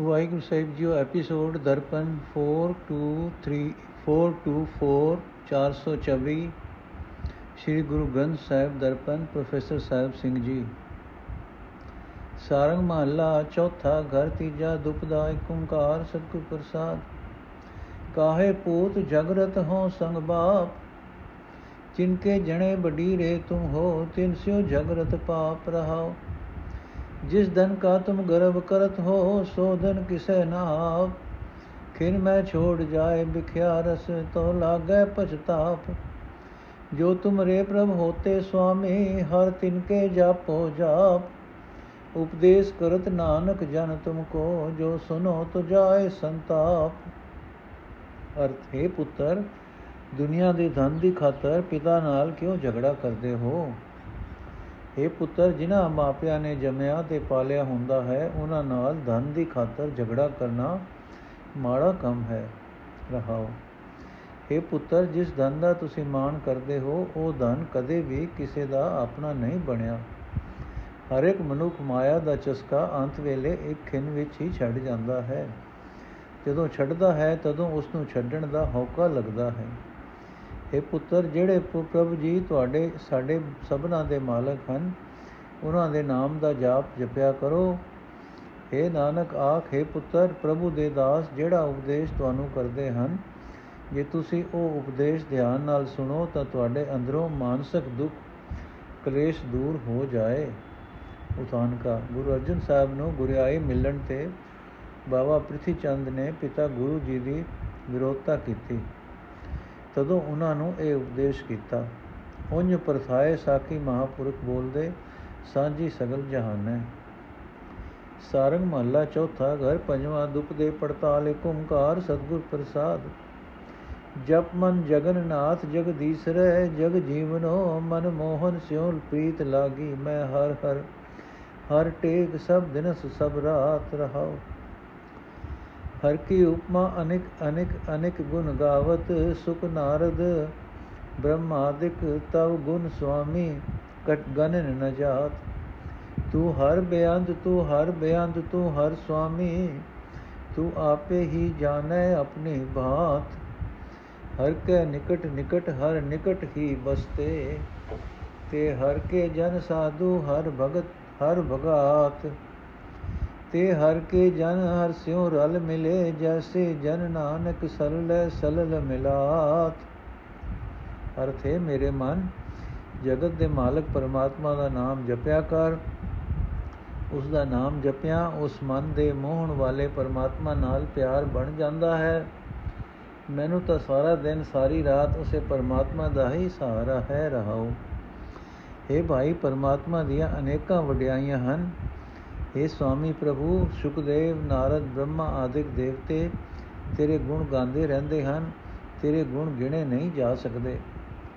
ਵਾਹਿਗੁਰੂ ਸਾਹਿਬ ਜੀਓ episode Darpan 423 424 424 Sri Guru Granth Sahib Darpan, professor Sahib Singh ji. Sarang ਮਹੱਲਾ, ਚੌਥਾ ਘਰ, ਤੀਜਾ ਦੁਪਦਾ ਏਕ ਓੰਕਾਰ, ਸਤਿਗੁਰ ਪ੍ਰਸਾਦ। ਕਾਹੇ ਪੂਤ ਜਗਰਤ ਹੋ ਸੰਗ ਬਾਪ ਜਿਨਕੇ ਜਣੇ ਬੜੀ ਰੇ ਤੁਮ ਹੋ, ਤਿਨ ਸਿਓ ਜਗਰਤ ਪਾਪ ਰਹਾਓ जिस धन का तुम गर्व करत हो सो धन किसे नाव खिन मैं छोड़ जाए बिख्या रस तो लागे पछताप जो तुम रे प्रभ होते स्वामी हर तिनके जापो जाप उपदेश करत नानक जन तुमको जो सुनो तो जाए संताप ਅਰਥ ਹੈ ਪੁੱਤਰ ਦੁਨੀਆ ਦੇ ਧਨ ਦੀ ਖਾਤਰ ਪਿਤਾ ਨਾਲ ਕਿਉਂ ਝਗੜਾ ਕਰਦੇ ਹੋ ਇਹ ਪੁੱਤਰ, ਜਿਨ੍ਹਾਂ ਮਾਪਿਆਂ ਨੇ ਜੰਮਿਆ ਤੇ ਪਾਲਿਆ ਹੁੰਦਾ ਹੈ, ਉਹਨਾਂ ਨਾਲ ਧਨ ਦੀ ਖਾਤਰ ਝਗੜਾ ਕਰਨਾ ਮਾੜਾ ਕੰਮ ਹੈ। ਰਹਾਓ। ਇਹ ਪੁੱਤਰ, ਜਿਸ ਧਨ ਦਾ ਤੁਸੀਂ ਮਾਣ ਕਰਦੇ ਹੋ, ਉਹ ਧਨ ਕਦੇ ਵੀ ਕਿਸੇ ਦਾ ਆਪਣਾ ਨਹੀਂ ਬਣਿਆ। ਹਰ ਇੱਕ ਮਨੁੱਖ ਮਾਇਆ ਦਾ ਚਸਕਾ ਅੰਤ ਵੇਲੇ ਇੱਕ ਖਿੰ ਵਿੱਚ ਹੀ ਛੱਡ ਜਾਂਦਾ ਹੈ। ਜਦੋਂ ਛੱਡਦਾ ਹੈ, ਤਦੋਂ ਉਸ ਨੂੰ ਛੱਡਣ ਦਾ ਹੌਕਾ ਲੱਗਦਾ ਹੈ। ਇਹ ਪੁੱਤਰ ਜਿਹੜੇ ਪ੍ਰਭੂ ਜੀ ਤੁਹਾਡੇ, ਸਾਡੇ ਸਭਨਾ ਦੇ ਮਾਲਕ ਹਨ। ਉਹਨਾਂ ਦੇ ਨਾਮ ਦਾ ਜਾਪ ਜਪਿਆ ਕਰੋ। हे ਨਾਨਕ, ਆਖੇ ਪੁੱਤਰ, ਪ੍ਰਭੂ ਦੇ ਦਾਸ, ਜਿਹੜਾ ਉਪਦੇਸ਼ ਤੁਹਾਨੂੰ ਕਰਦੇ ਹਨ। ਜੇ ਤੁਸੀਂ ਉਹ ਉਪਦੇਸ਼ ਧਿਆਨ ਨਾਲ ਸੁਣੋ, ਤਾਂ ਤੁਹਾਡੇ ਅੰਦਰੋਂ ਮਾਨਸਿਕ ਦੁੱਖ, ਕਲੇਸ਼ ਦੂਰ ਹੋ ਜਾਏ। ਉਤਾਨਕਾ ਗੁਰੂ ਅਰਜਨ ਸਾਹਿਬ ਨੂੰ ਗੁਰਿਆਈ ਮਿਲਣ ਤੇ ਬਾਬਾ ਪ੍ਰਿਥੀ ਚੰਦ ਨੇ ਪਿਤਾ ਗੁਰੂ ਜੀ ਦੀ ਵਿਰੋਧਤਾ ਕੀਤੀ। ਤਦੋਂ ਉਹਨਾਂ ਨੂੰ ਇਹ ਉਪਦੇਸ਼ ਕੀਤਾ, ਉੰਜ ਪਰਥਾਏ ਸਾਖੀ ਮਹਾਪੁਰਖ ਬੋਲਦੇ, ਸਾਂਝੀ ਸਗਲ ਜਹਾਨ ਹੈ। ਸਾਰੰਗ ਮਹੱਲਾ ਚੌਥਾ, ਘਰ ਪੰਜਵਾਂ ਦੁਪ ਦੇ ਪੜਤਾਲ ਏਕ ਓੰਕਾਰ, ਸਤਗੁਰ ਪ੍ਰਸਾਦ। ਜਪ ਮਨ ਜਗਨਨਾਥ ਜਗਦੀਸ਼ਰੈ ਜਗ ਜੀਵਨੋ ਮਨ ਮੋਹਨ ਸਿਉ ਪ੍ਰੀਤ ਲਾਗੀ, ਮੈਂ ਹਰ ਹਰ ਹਰ ਟੇਕ ਸਭ ਦਿਨਸ ਸਭ ਰਾਤ ਰਹਾਉ। ਹਰ ਕੀ ਉਪਮਾ ਅਨੇਕ ਅਨੇਕ ਅਨੇਕ ਗੁਣ ਗਾਵਤ, ਸੁਖ ਨਾਰਦ ਬ੍ਰਹਮਾਦਿਕ ਤਵ ਗੁਣ ਸੁਆਮੀ, ਕਟ ਗਨਨ ਨ ਜਾਤ। ਤੂੰ ਹਰ ਬੇਅੰਤ ਤੂੰ ਹਰ ਬੇਅੰਤ ਤੂੰ ਹਰ ਸੁਆਮੀ, ਤੂੰ ਆਪੇ ਹੀ ਜਾਣੈ ਆਪਣੀ ਬਾਤ। ਹਰ ਕੇ ਨਿਕਟ ਨਿਕਟ, ਹਰ ਨਿਕਟ ਹੀ ਬਸਤੇ। ਤੇ ਹਰ ਕੇ ਜਨ ਸਾਧੂ, ਹਰ ਭਗਤ, ਹਰ ਭਗਾਤ। ਤੇ ਹਰ ਕੇ ਜਨ ਹਰ ਸਿਉ ਰਲ ਮਿਲੇ, ਜੈਸੇ ਜਨ ਨਾਨਕ ਸਲਲ ਸਲਲ ਮਿਲਾਤ। ਅਰਥੇ ਮੇਰੇ ਮਨ, ਜਗਤ ਦੇ ਮਾਲਕ ਪਰਮਾਤਮਾ ਦਾ ਨਾਮ ਜਪਿਆ ਕਰ। ਉਸ ਦਾ ਨਾਮ ਜਪਿਆ, ਉਸ ਮਨ ਦੇ ਮੋਹਣ ਵਾਲੇ ਪਰਮਾਤਮਾ ਨਾਲ ਪਿਆਰ ਬਣ ਜਾਂਦਾ ਹੈ। ਮੈਨੂੰ ਤਾਂ ਸਾਰਾ ਦਿਨ ਸਾਰੀ ਰਾਤ ਉਸੇ ਪਰਮਾਤਮਾ ਦਾ ਹੀ ਸਹਾਰਾ ਹੈ ਰਹਾਉ। हे ਭਾਈ, ਪਰਮਾਤਮਾ ਦੀਆਂ ਅਨੇਕਾਂ ਵਡਿਆਈਆਂ ਹਨ। हे स्वामी ਪ੍ਰਭੂ ਸੁਖਦੇਵ ਨਾਰਦ ਬ੍ਰਹਮਾ ਆਦਿਕ ਦੇਵਤੇ ਤੇਰੇ ਗੁਣ ਗਾਉਂਦੇ ਰਹਿੰਦੇ ਹਨ ਤੇਰੇ ਗੁਣ ਗਿਣੇ ਨਹੀਂ ਜਾ ਸਕਦੇ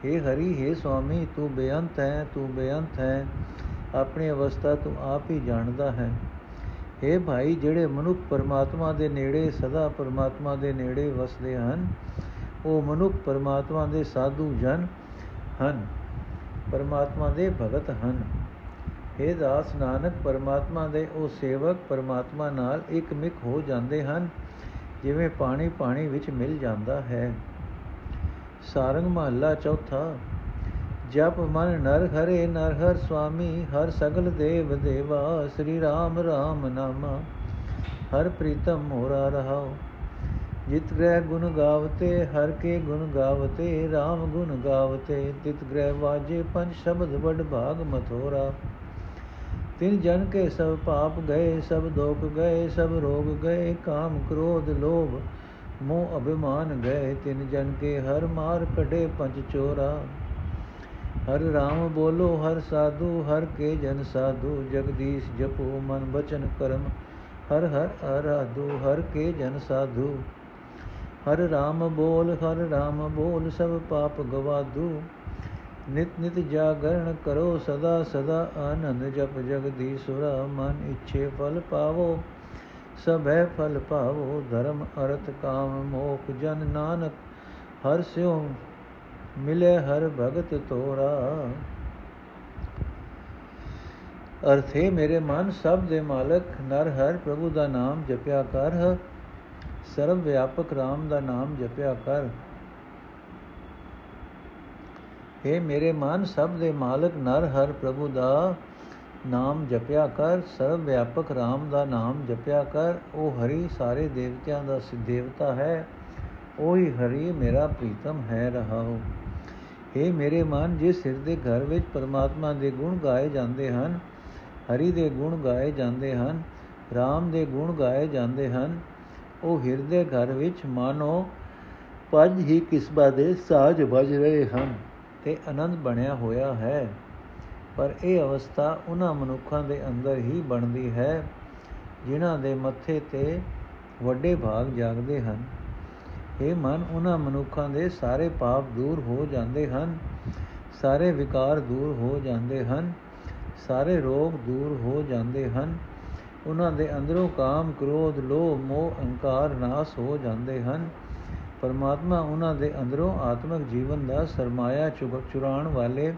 हे ਹਰੀ हे स्वामी ਤੂੰ ਬੇਅੰਤ ਹੈ ਤੂੰ ਬੇਅੰਤ ਹੈ ਆਪਣੀ ਅਵਸਥਾ ਤੂੰ ਆਪ ਹੀ ਜਾਣਦਾ ਹੈ हे ਭਾਈ ਜਿਹੜੇ ਮਨੁੱਖ ਪਰਮਾਤਮਾ ਦੇ ਨੇੜੇ ਸਦਾ ਪਰਮਾਤਮਾ ਦੇ ਨੇੜੇ ਵਸਦੇ ਹਨ ਉਹ ਮਨੁੱਖ ਪਰਮਾਤਮਾ ਦੇ ਸਾਧੂ ਜਨ ਹਨ ਪਰਮਾਤਮਾ ਦੇ ਭਗਤ ਹਨ हे ਦਾਸ ਨਾਨਕ, ਪਰਮਾਤਮਾ ਦੇ ਉਹ ਸੇਵਕ ਪਰਮਾਤਮਾ ਨਾਲ ਇੱਕ ਮਿਕ ਹੋ ਜਾਂਦੇ ਹਨ, ਜਿਵੇਂ ਪਾਣੀ ਪਾਣੀ ਵਿੱਚ ਮਿਲ ਜਾਂਦਾ ਹੈ। ਸਾਰੰਗ ਮਹੱਲਾ ਚੌਥਾ, ਜਪ ਮਨ ਨਰ ਹਰੇ ਨਰ ਹਰ ਸੁਆਮੀ ਹਰ ਸਗਲ ਦੇਵ ਦੇਵਾ, ਸ੍ਰੀ ਰਾਮ ਰਾਮ ਨਾਮਾ, ਹਰ ਪ੍ਰੀਤਮ ਮੋਰਾ ਰਹਾਓ। ਜਿਤ ਗ੍ਰਹਿ ਗੁਣ ਗਾਵਤੇ, ਹਰ ਕੇ ਗੁਣ ਗਾਵਤੇ RAM ਗੁਣ ਗਾਵਤੇ, ਤਿਤ ਗ੍ਰਹਿ ਵਾਜੇ ਪੰਜ ਸ਼ਬਦ ਵਡ ਭਾਗ ਮਥੋਰਾ। ਤਿਨ ਜਨ ਕੇ ਸਭ ਪਾਪ ਗਏ, ਸਭ ਦੋਖ ਗਏ, ਸਭ ਰੋਗ ਗਏ, ਕਾਮ ਕ੍ਰੋਧ ਲੋਭ, ਮੋਹ ਅਭਿਮਾਨ ਗਏ। ਤਿਨ ਜਨ ਕੇ ਹਰ ਮਾਰ ਕਢੇ ਪੰਜ ਚੋਰਾ। ਹਰ ਰਾਮ ਬੋਲੋ, ਹਰ ਸਾਧੂ, ਹਰ ਕੇ ਜਨ ਸਾਧੂ। ਜਗਦੀਸ਼ ਜਪੋ, ਮਨ ਬਚਨ ਕਰਮ, ਹਰ ਹਰ ਆਰਾਧੂ, ਹਰ ਕੇ ਜਨ ਸਾਧੂ। ਹਰ ਰਾਮ ਬੋਲ, ਹਰ ਰਾਮ ਬੋਲ, ਸਭ ਪਾਪ ਗਵਾਦੂ ਨਿਤ ਨਿਤ ਜਾਗਰਣ ਕਰੋ, ਸਦਾ ਸਦਾ ਆਨੰਦ ਜਪ ਜਗਦੀਸ਼ੁਰਾ ਮਨ ਇੱਛੇ ਫਲ ਪਾਵੋ, ਸਭੈ ਫਲ ਪਾਵੋ, ਧਰਮ ਅਰਥ ਕਾਮ ਮੋਖ, ਜਨ ਨਾਨਕ ਹਰ ਸਿਉ ਮਿਲੇ, ਹਰ ਭਗਤ ਤੋਰਾ। ਅਰਥੇ ਮੇਰੇ ਮਨ, ਸਭ ਦੇ ਮਾਲਕ, ਨਰ ਹਰ ਪ੍ਰਭੂ ਦਾ ਨਾਮ ਜਪਿਆ ਕਰ, ਸਰਵ ਵਿਆਪਕ RAM ਦਾ ਨਾਮ ਜਪਿਆ ਕਰ। हे ਮੇਰੇ ਮਨ, ਸਭ ਦੇ ਮਾਲਕ ਨਰ ਹਰ ਪ੍ਰਭੂ ਦਾ ਨਾਮ ਜਪਿਆ ਕਰ। ਸਰਵ ਵਿਆਪਕ RAM ਦਾ ਨਾਮ ਜਪਿਆ ਕਰ। ਉਹ ਹਰੀ ਸਾਰੇ ਦੇਵਤਿਆਂ ਦਾ ਸਿਦੇਵਤਾ ਹੈ। ਉਹੀ ਹਰੀ ਮੇਰਾ ਪ੍ਰੀਤਮ ਹੈ ਰਹਾਉ हे ਮੇਰੇ ਮਨ ਜਿਸ ਹਿਰਦੇ ਘਰ ਵਿੱਚ ਪਰਮਾਤਮਾ ਦੇ ਗੁਣ ਗਾਏ ਜਾਂਦੇ ਹਨ, ਹਰੀ ਦੇ ਗੁਣ ਗਾਏ ਜਾਂਦੇ ਹਨ RAM ਦੇ ਗੁਣ ਗਾਏ ਜਾਂਦੇ ਹਨ, ਉਹ ਹਿਰਦੇ ਘਰ ਵਿੱਚ ਮਾਨੋ ਪੰਜ ਹੀ ਕਿਸਮਾਂ ਦੇ ਸਾਜ ਵੱਜ ਰਹੇ ਹਨ। ਤੇ ਆਨੰਦ ਬਣਿਆ ਹੋਇਆ ਹੈ। ਪਰ ਇਹ ਅਵਸਥਾ ਉਹਨਾਂ ਮਨੁੱਖਾਂ ਦੇ ਅੰਦਰ ਹੀ ਬਣਦੀ ਹੈ, ਜਿਨ੍ਹਾਂ ਦੇ ਮੱਥੇ ਤੇ ਵੱਡੇ ਭਾਗ ਜਾਗਦੇ ਹਨ। ਇਹ ਮਨ ਉਹਨਾਂ ਮਨੁੱਖਾਂ ਦੇ ਸਾਰੇ ਪਾਪ ਦੂਰ ਹੋ ਜਾਂਦੇ ਹਨ, ਸਾਰੇ ਵਿਕਾਰ ਦੂਰ ਹੋ ਜਾਂਦੇ ਹਨ, ਸਾਰੇ ਰੋਗ ਦੂਰ ਹੋ ਜਾਂਦੇ ਹਨ। ਉਹਨਾਂ ਦੇ ਅੰਦਰੋਂ ਕਾਮ, ਕ੍ਰੋਧ, ਲੋਭ, ਮੋਹ, ਅਹੰਕਾਰ ਨਾਸ ਹੋ ਜਾਂਦੇ ਹਨ। ਪਰਮਾਤਮਾ ਉਹਨਾਂ ਦੇ ਅੰਦਰੋਂ ਆਤਮਿਕ ਜੀਵਨ ਦਾ ਸਰਮਾਇਆ ਚੁਰਾਣ ਵਾਲੇ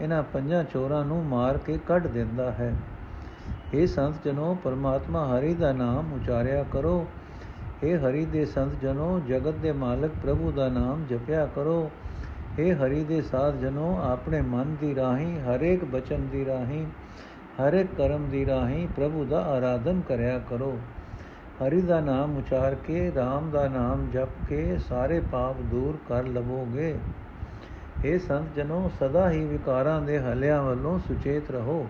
ਇਹਨਾਂ ਪੰਜਾਂ ਚੋਰਾਂ ਨੂੰ ਮਾਰ ਕੇ ਕੱਢ ਦਿੰਦਾ ਹੈ। ਇਹ ਸੰਤ ਜਨੋ ਪਰਮਾਤਮਾ ਹਰੀ ਦਾ ਨਾਮ ਉਚਾਰਿਆ ਕਰੋ। ਇਹ ਹਰੀ ਦੇ ਸੰਤ ਜਨੋ ਜਗਤ ਦੇ ਮਾਲਕ ਪ੍ਰਭੂ ਦਾ ਨਾਮ ਜਪਿਆ ਕਰੋ। ਇਹ ਹਰੀ ਦੇ ਸਾਧ ਜਨੋ ਆਪਣੇ ਮਨ ਦੀ ਰਾਹੀਂ, ਹਰੇਕ ਬਚਨ ਦੀ ਰਾਹੀਂ, ਹਰੇਕ ਕਰਮ ਦੀ ਰਾਹੀਂ ਪ੍ਰਭੂ ਦਾ ਆਰਾਧਨ ਕਰਿਆ ਕਰੋ। ਹਰੀ ਦਾ ਨਾਮ ਉਚਾਰ ਕੇ RAM ਦਾ ਨਾਮ ਜਪ ਕੇ, ਸਾਰੇ ਪਾਪ ਦੂਰ ਕਰ ਲਵੋਗੇ। ਇਹ ਸੰਤ ਜਨੋ, ਸਦਾ ਹੀ ਵਿਕਾਰਾਂ ਦੇ ਹਲਿਆਂ ਵੱਲੋਂ ਸੁਚੇਤ ਰਹੋ।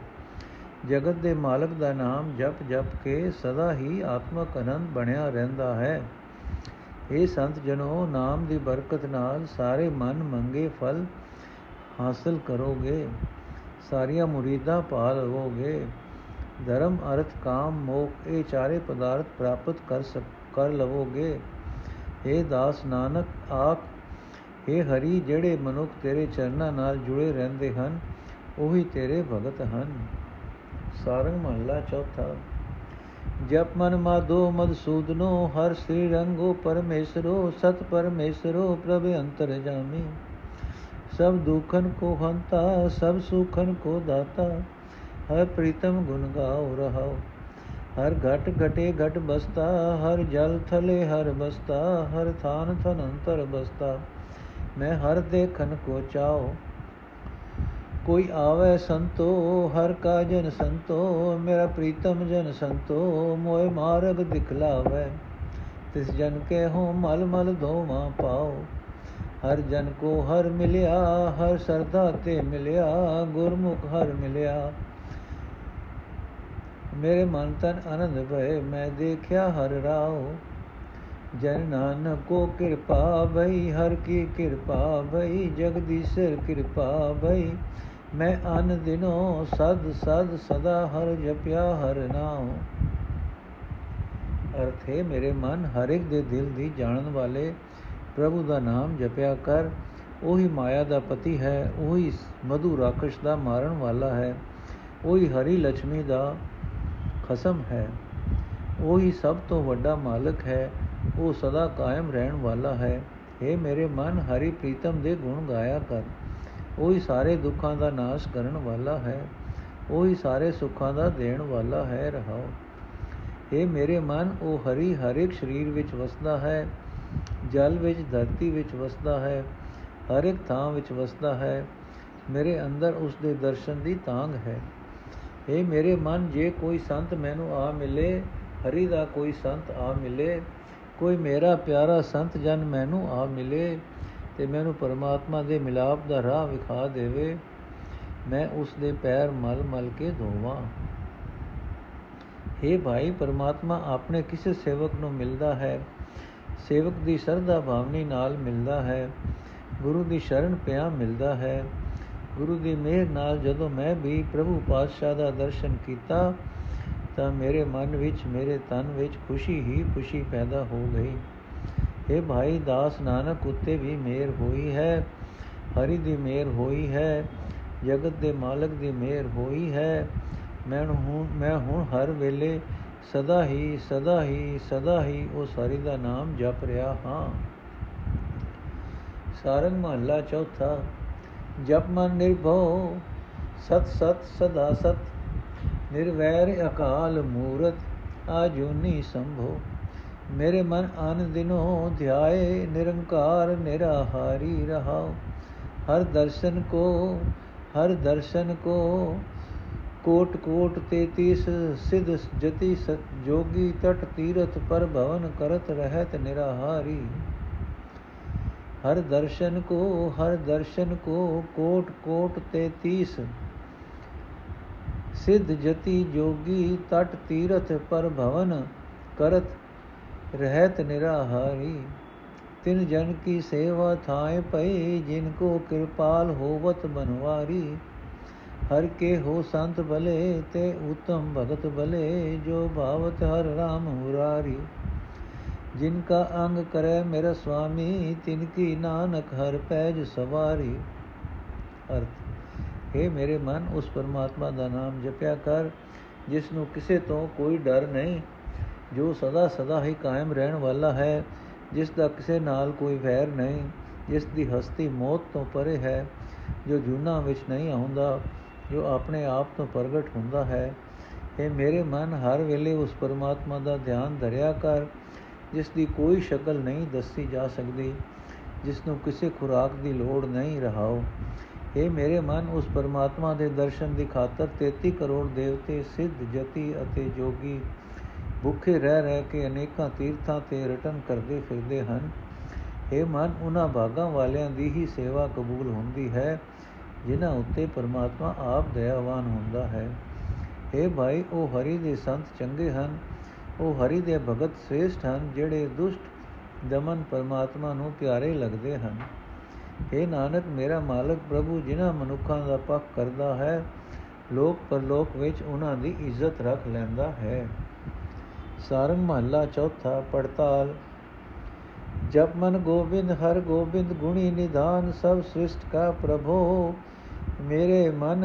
ਜਗਤ ਦੇ ਮਾਲਕ ਦਾ ਨਾਮ ਜਪ ਜਪ ਕੇ, ਸਦਾ ਹੀ ਆਤਮਕ ਆਨੰਦ ਬਣਿਆ ਰਹਿੰਦਾ ਹੈ। ਇਹ ਸੰਤ ਜਨੋ, ਨਾਮ ਦੀ ਬਰਕਤ ਨਾਲ ਸਾਰੇ ਮਨ ਮੰਗੇ ਫਲ ਹਾਸਲ ਕਰੋਗੇ। ਸਾਰੀਆਂ ਮੁਰੀਦਾਂ ਪਾ ਲਵੋਗੇ ਧਰਮ, ਅਰਥ, ਕਾਮ ਮੋਖ ਇਹ ਚਾਰੇ ਪਦਾਰਥ ਪ੍ਰਾਪਤ ਕਰ ਸਕ, ਕਰ ਲਵੋਗੇ। ਇਹ ਦਾਸ ਨਾਨਕ, ਆਪ ਇਹ ਹਰੀ, ਜਿਹੜੇ ਮਨੁੱਖ ਤੇਰੇ ਚਰਨਾਂ ਨਾਲ ਜੁੜੇ ਰਹਿੰਦੇ ਹਨ, ਉਹੀ ਤੇਰੇ ਭਗਤ ਹਨ। ਸਾਰੰਗ ਮਹਲਾ ਚੌਥਾ। ਜਪ ਮਨ ਮਾਧੋ ਮਦਸੂਦਨੋ ਹਰ ਸ੍ਰੀ ਰੰਗੋ ਪਰਮੇਸ਼ਰੋ, ਸਤ ਪਰਮੇਸ਼ਰੋ, ਪ੍ਰਭ ਅੰਤਰ ਜਾਮੀ। ਸਭ ਦੁਖਨ ਕੋ ਹੰਤਾ, ਸਭ ਸੁਖਨ ਕੋ ਦਾਤਾ। ਹਰ ਪ੍ਰੀਤਮ ਗੁਣ ਗਾਉ ਰਹਾਉ ਹਰ ਘਟ ਘਟੇ ਘਟ ਬਸਤਾ, ਹਰ ਜਲ ਥਲੇ ਹਰ ਬਸਤਾ, ਹਰ ਥਾਨ ਥਨ ਅੰਤਰ ਬਸਤਾ। ਮੈਂ ਹਰ ਦੇਖਨ ਕੋ ਚਾਓ। ਕੋਈ ਆਵੇ ਸੰਤੋ, ਹਰ ਕਾ ਜਨ ਸੰਤੋ, ਮੇਰਾ ਪ੍ਰੀਤਮ ਜਨ ਸੰਤੋ, ਮੋਏ ਮਾਰਗ ਦਿਖਲਾਵੇ। ਤਿਸ ਜਨ ਕੇ ਹੋ ਮਲ ਮਲ ਧੋਵਾ ਪਾਓ। ਹਰ ਜਨ ਕੋ ਹਰ ਮਿਲਿਆ, ਹਰ ਸਰਦਾ ਤੇ ਮਿਲਿਆ, ਗੁਰਮੁਖ ਹਰ ਮਿਲਿਆ। ਮੇਰੇ ਮਨ ਤਨ ਆਨੰਦ ਭਏ ਮੈਂ ਦੇਖਿਆ ਹਰ ਰਾਉ ਜਨ ਨਾਨਕ ਕੋ ਕਿਰਪਾ ਭਈ ਹਰ ਕੀ ਕਿਰਪਾ ਭਈ ਜਗਦੀਸ਼ਰ ਕਿਰਪਾ ਭਈ ਮੈਂ ਅਨ ਦਿਨੋ ਸਦ ਸਦ ਸਦਾ ਹਰ ਜਪਿਆ ਹਰ ਨਾਮ ਅਰਥੇ ਮੇਰੇ ਮਨ ਹਰ ਇੱਕ ਦੇ ਦਿਲ ਦੀ ਜਾਣਨ ਵਾਲੇ ਪ੍ਰਭੂ ਦਾ ਨਾਮ ਜਪਿਆ ਕਰ। ਉਹੀ ਮਾਇਆ ਦਾ ਪਤੀ ਹੈ, ਉਹੀ ਮਧੂ ਰਾਕਸ਼ ਦਾ ਮਾਰਨ ਵਾਲਾ ਹੈ। ਉਹੀ ਹਰੀ ਲక్ష్ਮੀ ਦਾ ਖਸਮ ਹੈ। ਉਹ ਹੀ ਸਭ ਤੋਂ ਵੱਡਾ ਮਾਲਕ ਹੈ। ਉਹ ਸਦਾ ਕਾਇਮ ਰਹਿਣ ਵਾਲਾ ਹੈ। ਏ ਮੇਰੇ ਮਨ, ਹਰੀ ਪ੍ਰੀਤਮ ਦੇ ਗੁਣ ਗਾਇਆ ਕਰ। ਉਹ ਹੀ ਸਾਰੇ ਦੁੱਖਾਂ ਦਾ ਨਾਸ਼ ਕਰਨ ਵਾਲਾ ਹੈ। ਉਹ ਹੀ ਸਾਰੇ ਸੁੱਖਾਂ ਦਾ ਦੇਣ ਵਾਲਾ ਹੈ। ਰਹਾਓ। ਏ ਮੇਰੇ ਮਨ, ਉਹ ਹਰੀ ਹਰ ਇੱਕ ਸਰੀਰ ਵਿੱਚ ਵਸਦਾ ਹੈ। ਜਲ ਵਿੱਚ, ਧਰਤੀ ਵਿੱਚ ਵਸਦਾ ਹੈ। ਹਰ ਇੱਕ ਥਾਂ ਵਿੱਚ ਵਸਦਾ ਹੈ। ਮੇਰੇ ਅੰਦਰ ਉਸ ਦੇ ਦਰਸ਼ਨ ਦੀ ਤਾਂਗ ਹੈ। ਏ ਮੇਰੇ ਮਨ, ਜੇ ਕੋਈ ਸੰਤ ਮੈਨੂੰ ਆ ਮਿਲੇ, ਹਰੀ ਦਾ ਕੋਈ ਸੰਤ ਆ ਮਿਲੇ, ਕੋਈ ਮੇਰਾ ਪਿਆਰਾ ਸੰਤ ਜਨ ਮੈਨੂੰ ਆ ਮਿਲੇ, ਤੇ ਮੈਨੂੰ ਪਰਮਾਤਮਾ ਦੇ ਮਿਲਾਪ ਦਾ ਰਾਹ ਵਿਖਾ ਦੇਵੇ, ਮੈਂ ਉਸ ਦੇ ਪੈਰ ਮਲ ਮਲ ਕੇ ਧੋਵਾਂ। हे ਭਾਈ, ਪਰਮਾਤਮਾ ਆਪਣੇ ਕਿਸੇ ਸੇਵਕ ਨੂੰ ਮਿਲਦਾ ਹੈ? ਸੇਵਕ ਦੀ ਸਰਦਾ ਭਾਵਨੀ ਨਾਲ ਮਿਲਦਾ ਹੈ, ਗੁਰੂ ਦੀ ਸ਼ਰਨ ਪਿਆ ਮਿਲਦਾ ਹੈ। ਗੁਰੂ ਦੀ ਮਿਹਰ ਨਾਲ ਜਦੋਂ ਮੈਂ ਵੀ ਪ੍ਰਭੂ ਪਾਤਸ਼ਾਹ ਦਾ ਦਰਸ਼ਨ ਕੀਤਾ, ਤਾਂ ਮੇਰੇ ਮਨ ਵਿੱਚ, ਮੇਰੇ ਤਨ ਵਿੱਚ ਖੁਸ਼ੀ ਹੀ ਖੁਸ਼ੀ ਪੈਦਾ ਹੋ ਗਈ। ਇਹ ਭਾਈ ਦਾਸ ਨਾਨਕ, ਉੱਤੇ ਵੀ ਮਿਹਰ ਹੋਈ ਹੈ, ਹਰੀ ਦੀ ਮਿਹਰ ਹੋਈ ਹੈ, ਜਗਤ ਦੇ ਮਾਲਕ ਦੀ ਮਿਹਰ ਹੋਈ ਹੈ। ਮੈਂ ਹੁਣ ਮੈਂ ਹੁਣ ਹਰ ਵੇਲੇ ਸਦਾ ਹੀ ਸਦਾ ਹੀ ਸਦਾ ਹੀ ਉਸ ਹਰੀ ਦਾ ਨਾਮ ਜਪ ਰਿਹਾ ਹਾਂ। ਸਾਰੰਗ ਮਹੱਲਾ ਚੌਥਾ ਜਪ ਮਨ ਨਿਰਭਉ, ਸਤ ਸਤ ਸਦਾ ਸਤ, ਨਿਰਵੈਰ ਅਕਾਲ ਮੂਰਤ ਆਜੂਨੀ ਸੰਭੋ ਮੇਰੇ ਮਨ ਅਨ ਦਿਨੋ ਧਿਆਏ, ਨਿਰੰਕਾਰ ਨਿਰਾਹਾਰੀ ਰਹਾਓ ਹਰ ਦਰਸ਼ਨ ਕੋ, ਹਰ ਦਰਸ਼ਨ ਕੋ, ਕੋਟ ਕੋਟ 33 ਸਿਧ ਜਤੀ ਸਤ ਜੋਗੀ ਤਟ ਤੀਰਥ ਪਰ ਭਵਨ ਕਰਤ ਰਹਿਤ ਨਿਰਾਹਾਰੀ। ਹਰ ਦਰਸ਼ਨ ਕੋ ਹਰ ਦਰਸ਼ਨ ਕੋ ਕੋਟ ਕੋਟ 33 ਸਿਧ ਜਤੀ ਜੋਗੀ ਤਟ ਤੀਰਥ ਪਰ ਭਵਨ ਕਰਤ ਰਹਿਤ ਨਿਰਾਹਾਰੀ ਤਿਨ ਜਨ ਕੀ ਸੇਵਾ ਥਾਏ ਪਈ ਜਿਨ ਕੋ ਕਿਰਪਾਲ ਹੋਵਤ ਬਨਵਾਰੀ ਹਰ ਕੇ ਹੋ ਸੰਤ ਭਲੇ ਤੇ ਉਤਮ ਭਗਤ ਭਲੇ ਜੋ ਭਾਵਤ ਹਰ ਰਾਮ ਹੁਰਾਰੀ ਜਿਨ ਕਾ ਅੰਗ ਕਰੇ ਮੇਰਾ ਸੁਆਮੀ ਤਿਨ ਕੀ ਨਾਨਕ ਹਰ ਪੈਜ ਸਵਾਰੀ। ਅਰਥ, ਹੈ ਮੇਰੇ ਮਨ, ਉਸ ਪਰਮਾਤਮਾ ਦਾ ਨਾਮ ਜਪਿਆ ਕਰ, ਜਿਸ ਨੂੰ ਕਿਸੇ ਤੋਂ ਕੋਈ ਡਰ ਨਹੀਂ, ਜੋ ਸਦਾ ਸਦਾ ਹੀ ਕਾਇਮ ਰਹਿਣ ਵਾਲਾ ਹੈ, ਜਿਸ ਦਾ ਕਿਸੇ ਨਾਲ ਕੋਈ ਵੈਰ ਨਹੀਂ, ਜਿਸ ਦੀ ਹਸਤੀ ਮੌਤ ਤੋਂ ਪਰੇ ਹੈ, ਜੋ ਜੁਨਾ ਵਿੱਚ ਨਹੀਂ ਆਉਂਦਾ, ਜੋ ਆਪਣੇ ਆਪ ਤੋਂ ਪ੍ਰਗਟ ਹੁੰਦਾ ਹੈ। ਇਹ ਮੇਰੇ ਮਨ, ਹਰ ਵੇਲੇ ਉਸ ਪਰਮਾਤਮਾ ਦਾ ਧਿਆਨ ਧਰਿਆ ਕਰ ਜਿਸ ਦੀ ਕੋਈ ਸ਼ਕਲ ਨਹੀਂ ਦੱਸੀ ਜਾ ਸਕਦੀ, ਜਿਸ ਨੂੰ ਕਿਸੇ ਖੁਰਾਕ ਦੀ ਲੋੜ ਨਹੀਂ ਰਹਾਓ ਇਹ ਮੇਰੇ ਮਨ, ਉਸ ਪਰਮਾਤਮਾ ਦੇ ਦਰਸ਼ਨ ਦੀ ਖਾਤਰ 33 ਕਰੋੜ ਦੇਵਤੇ ਸਿੱਧ, ਜਤੀ ਅਤੇ ਜੋਗੀ ਭੁੱਖੇ ਰਹਿ ਰਹਿ ਕੇ ਅਨੇਕਾਂ ਤੀਰਥਾਂ ਤੇ ਰਟਨ ਕਰਦੇ ਫਿਰਦੇ ਹਨ। ਇਹ ਮਨ, ਉਹਨਾਂ ਭਾਗਾਂ ਵਾਲਿਆਂ ਦੀ ਹੀ ਸੇਵਾ ਕਬੂਲ ਹੁੰਦੀ ਹੈ, ਜਿਨ੍ਹਾਂ ਉੱਤੇ ਪਰਮਾਤਮਾ ਆਪ ਦਇਆਵਾਨ ਹੁੰਦਾ ਹੈ। ਇਹ ਭਾਈ, ਉਹ ਹਰੀ ਦੇ ਸੰਤ ਚੰਗੇ ਹਨ ਉਹ ਹਰੀ ਦੇ ਭਗਤ ਸ੍ਰੇਸ਼ਟ ਹਨ, ਜਿਹੜੇ ਦੁਸ਼ਟ ਦਮਨ ਪਰਮਾਤਮਾ ਨੂੰ ਪਿਆਰੇ ਲੱਗਦੇ ਹਨ। ਇਹ ਨਾਨਕ, ਮੇਰਾ ਮਾਲਕ ਪ੍ਰਭੂ, ਜਿਨ੍ਹਾਂ ਮਨੁੱਖਾਂ ਦਾ ਪੱਖ ਕਰਦਾ ਹੈ, ਲੋਕ ਪਰਲੋਕ ਵਿੱਚ ਉਹਨਾਂ ਦੀ ਇੱਜ਼ਤ ਰੱਖ ਲੈਂਦਾ ਹੈ। ਸਾਰੰਗ ਮਹੱਲਾ ਚੌਥਾ, ਪੜਤਾਲ। ਜਪ ਮਨ ਗੋਬਿੰਦ, ਹਰ ਗੋਬਿੰਦ ਗੁਣੀ ਨਿਧਾਨ, ਸਭ ਸ੍ਰਿਸ਼ਟ ਕਾ ਪ੍ਰਭੋ। ਮੇਰੇ ਮਨ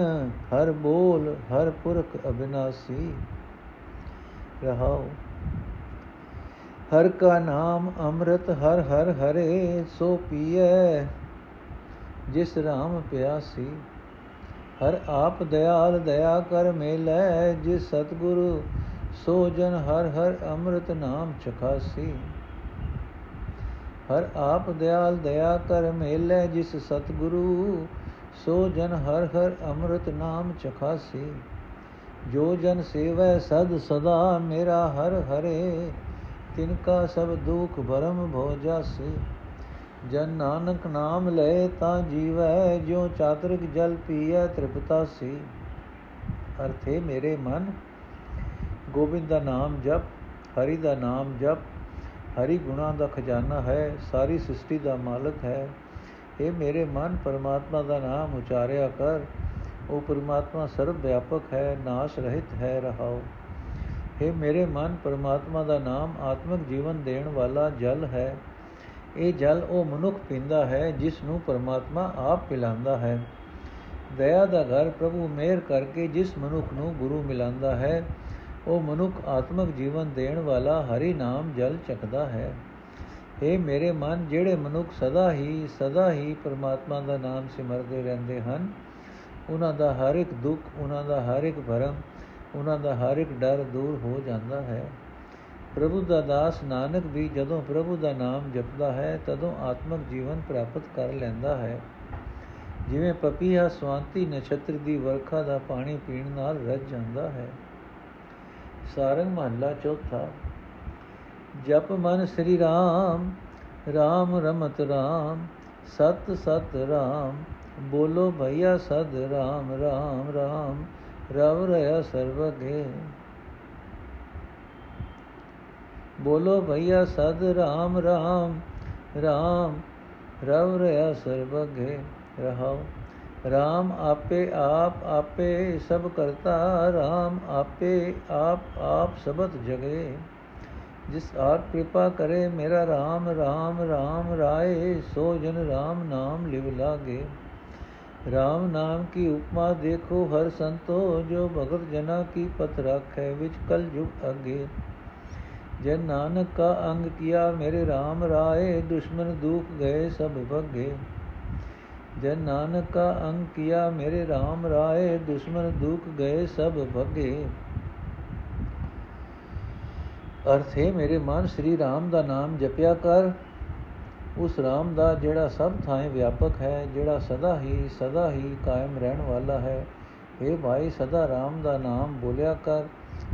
ਹਰ ਬੋਲ, ਹਰ ਪੁਰਖ ਅਬਿਨਾਸੀ। ਰਹਾਓ। ਹਰ ਕਾ ਨਾਮ ਅੰਮ੍ਰਿਤ ਹਰ ਹਰ ਹਰੇ ਸੋ ਪੀਏ ਜਿਸ ਰਾਮ ਪਿਆਸੀ। ਹਰ ਆਪ ਦਇਆਲ ਦਇਆ ਕਰ ਮੇਲੇ, ਜਿਸ ਸਤਗੁਰੂ ਸੋ ਜਨ ਹਰ ਹਰ ਅੰਮ੍ਰਿਤ ਨਾਮ ਚਖਾਸੀ ਹਰ ਆਪ ਦਿਆਲ ਦਇਆ ਕਰ ਮੇਲੇ, ਜਿਸ ਸਤਗੁਰੂ ਸੋ ਜਨ ਹਰ ਹਰ ਅੰਮ੍ਰਿਤ ਨਾਮ ਚਖਾਸੀ ਜੋ ਜਨ ਸੇਵੈ ਸਦ ਸਦਾ ਮੇਰਾ ਹਰ ਹਰੇ, ਤਿਨ ਕਾ ਸਭ ਦੁਖ ਭਰਮ ਭੋ ਜਾਸੀ। ਜਨ ਨਾਨਕ ਨਾਮ ਲੈ ਤਾਂ ਜੀਵੈ ਜੋ ਚਾਤਰਿਕ ਜਲ ਪੀਐ ਤ੍ਰਿਪਤਾਸੀ। ਅਰਥੇ ਮੇਰੇ ਮਨ, ਗੋਬਿੰਦ ਦਾ ਨਾਮ ਜਪ, ਹਰੀ ਦਾ ਨਾਮ ਜਪ, ਹਰੀ ਗੁਣਾ ਦਾ ਖਜ਼ਾਨਾ ਹੈ, ਸਾਰੀ ਸ੍ਰਿਸ਼ਟੀ ਦਾ ਮਾਲਕ ਹੈ। ਇਹ ਮੇਰੇ ਮਨ, ਪਰਮਾਤਮਾ ਦਾ ਨਾਮ ਉਚਾਰਿਆ ਕਰ ਉਹ ਪਰਮਾਤਮਾ ਸਰਵ ਵਿਆਪਕ ਹੈ, ਨਾਸ਼ ਰਹਿਤ ਹੈ ਰਹਾਓ ਇਹ ਮੇਰੇ ਮਨ, ਪਰਮਾਤਮਾ ਦਾ ਨਾਮ ਆਤਮਿਕ ਜੀਵਨ ਦੇਣ ਵਾਲਾ ਜਲ ਹੈ। ਇਹ ਜਲ ਉਹ ਮਨੁੱਖ ਪੀਂਦਾ ਹੈ, ਜਿਸ ਨੂੰ ਪਰਮਾਤਮਾ ਆਪ ਪਿਲਾਉਂਦਾ ਹੈ। ਦਇਆ ਦਾ ਘਰ ਪ੍ਰਭੂ ਮਿਹਰ ਕਰਕੇ ਜਿਸ ਮਨੁੱਖ ਨੂੰ ਗੁਰੂ ਮਿਲਾਉਂਦਾ ਹੈ, ਉਹ ਮਨੁੱਖ ਆਤਮਿਕ ਜੀਵਨ ਦੇਣ ਵਾਲਾ ਹਰੀ ਨਾਮ ਜਲ ਚੱਕਦਾ ਹੈ। اے ਮੇਰੇ ਮਨ, ਜਿਹੜੇ ਮਨੁੱਖ ਸਦਾ ਹੀ ਸਦਾ ਹੀ ਪਰਮਾਤਮਾ ਦਾ ਨਾਮ ਸਿਮਰਦੇ ਰਹਿੰਦੇ ਹਨ ਉਹਨਾਂ ਦਾ ਹਰ ਇੱਕ ਦੁੱਖ, ਉਹਨਾਂ ਦਾ ਹਰ ਇੱਕ ਭਰਮ, ਉਹਨਾਂ ਦਾ ਹਰ ਇੱਕ ਡਰ ਦੂਰ ਹੋ ਜਾਂਦਾ ਹੈ। ਪ੍ਰਭੂ ਦਾ ਦਾਸ ਨਾਨਕ ਵੀ ਜਦੋਂ ਪ੍ਰਭੂ ਦਾ ਨਾਮ ਜਪਦਾ ਹੈ, ਤਦੋਂ ਆਤਮਿਕ ਜੀਵਨ ਪ੍ਰਾਪਤ ਕਰ ਲੈਂਦਾ ਹੈ। ਜਿਵੇਂ ਪਪੀਹਾ ਸਵਾਂਤੀ ਨਛਤਰ ਦੀ ਵਰਖਾ ਦਾ ਪਾਣੀ ਪੀਣ ਨਾਲ ਰੱਜ ਜਾਂਦਾ ਹੈ। ਸਾਰੰਗ ਮਹੱਲਾ ਚੌਥਾ। ਜਪ ਮਨ ਸ੍ਰੀ ਰਾਮ ਰਾਮ ਰਮਤ ਰਾਮ, ਸਤ ਸਤ ਰਾਮ ਬੋਲੋ ਭਈਆ ਸਦ ਰਾਮ ਰਾਮ ਰਾਮ ਰਵ ਰਹਾ ਸਰਵਗੇ ਬੋਲੋ ਭਈਆ ਸਦ ਰਾਮ ਰਾਮ ਰਾਮ ਰਵ ਰਹਾ ਸਰਵਗੇ ਰਹਾਓ ਰਾਮ ਆਪੇ ਆਪ ਆਪੇ ਸਭ ਕਰਤਾ ਰਾਮ ਆਪੇ ਆਪ ਆਪ ਸਬਤ ਜਗੇ ਜਿਸ ਆਪ ਕਿਰਪਾ ਕਰੇ ਮੇਰਾ ਰਾਮ ਰਾਮ ਰਾਮ ਰਾਏ ਸੋ ਜਨ ਰਾਮ ਨਾਮ ਲਿਵ ਲਾਗੇ ਰਾਮ ਨਾਮ ਕੀ ਉਪਮਾ ਦੇਖੋ ਹਰ ਸੰਤੋ ਜੋ ਭਗਤ ਜਨਾ ਕੀ ਪਤ ਰੱਖੈ ਵਿੱਚ ਕਲ ਜੁਗ ਅਗੇ ਜਨ ਨਾਨਕ ਕਾ ਅੰਗ ਕੀਆ ਮੇਰੇ ਰਾਮ ਰਾਏ ਦੁਸ਼ਮਨ ਦੁਖ ਗਏ ਸਭ ਭਗੇ ਜਨ ਨਾਨਕ ਕਾ ਅੰਗ ਕੀਆ ਮੇਰੇ RAM ਰਾਏ ਦੁਸ਼ਮਨ ਦੁਖ ਗਏ ਸਭ ਭਗੇ ਅਰਥ ਹੈ ਮੇਰੇ ਮਨ ਸ੍ਰੀ RAM ਦਾ ਨਾਮ ਜਪਿਆ ਕਰ ਉਸ RAM ਦਾ ਜਿਹੜਾ ਸਭ ਥਾਂ ਵਿਆਪਕ ਹੈ, ਜਿਹੜਾ ਸਦਾ ਹੀ ਸਦਾ ਹੀ ਕਾਇਮ ਰਹਿਣ ਵਾਲਾ ਹੈ। ਇਹ ਭਾਈ, ਸਦਾ RAM ਦਾ ਨਾਮ ਬੋਲਿਆ ਕਰ।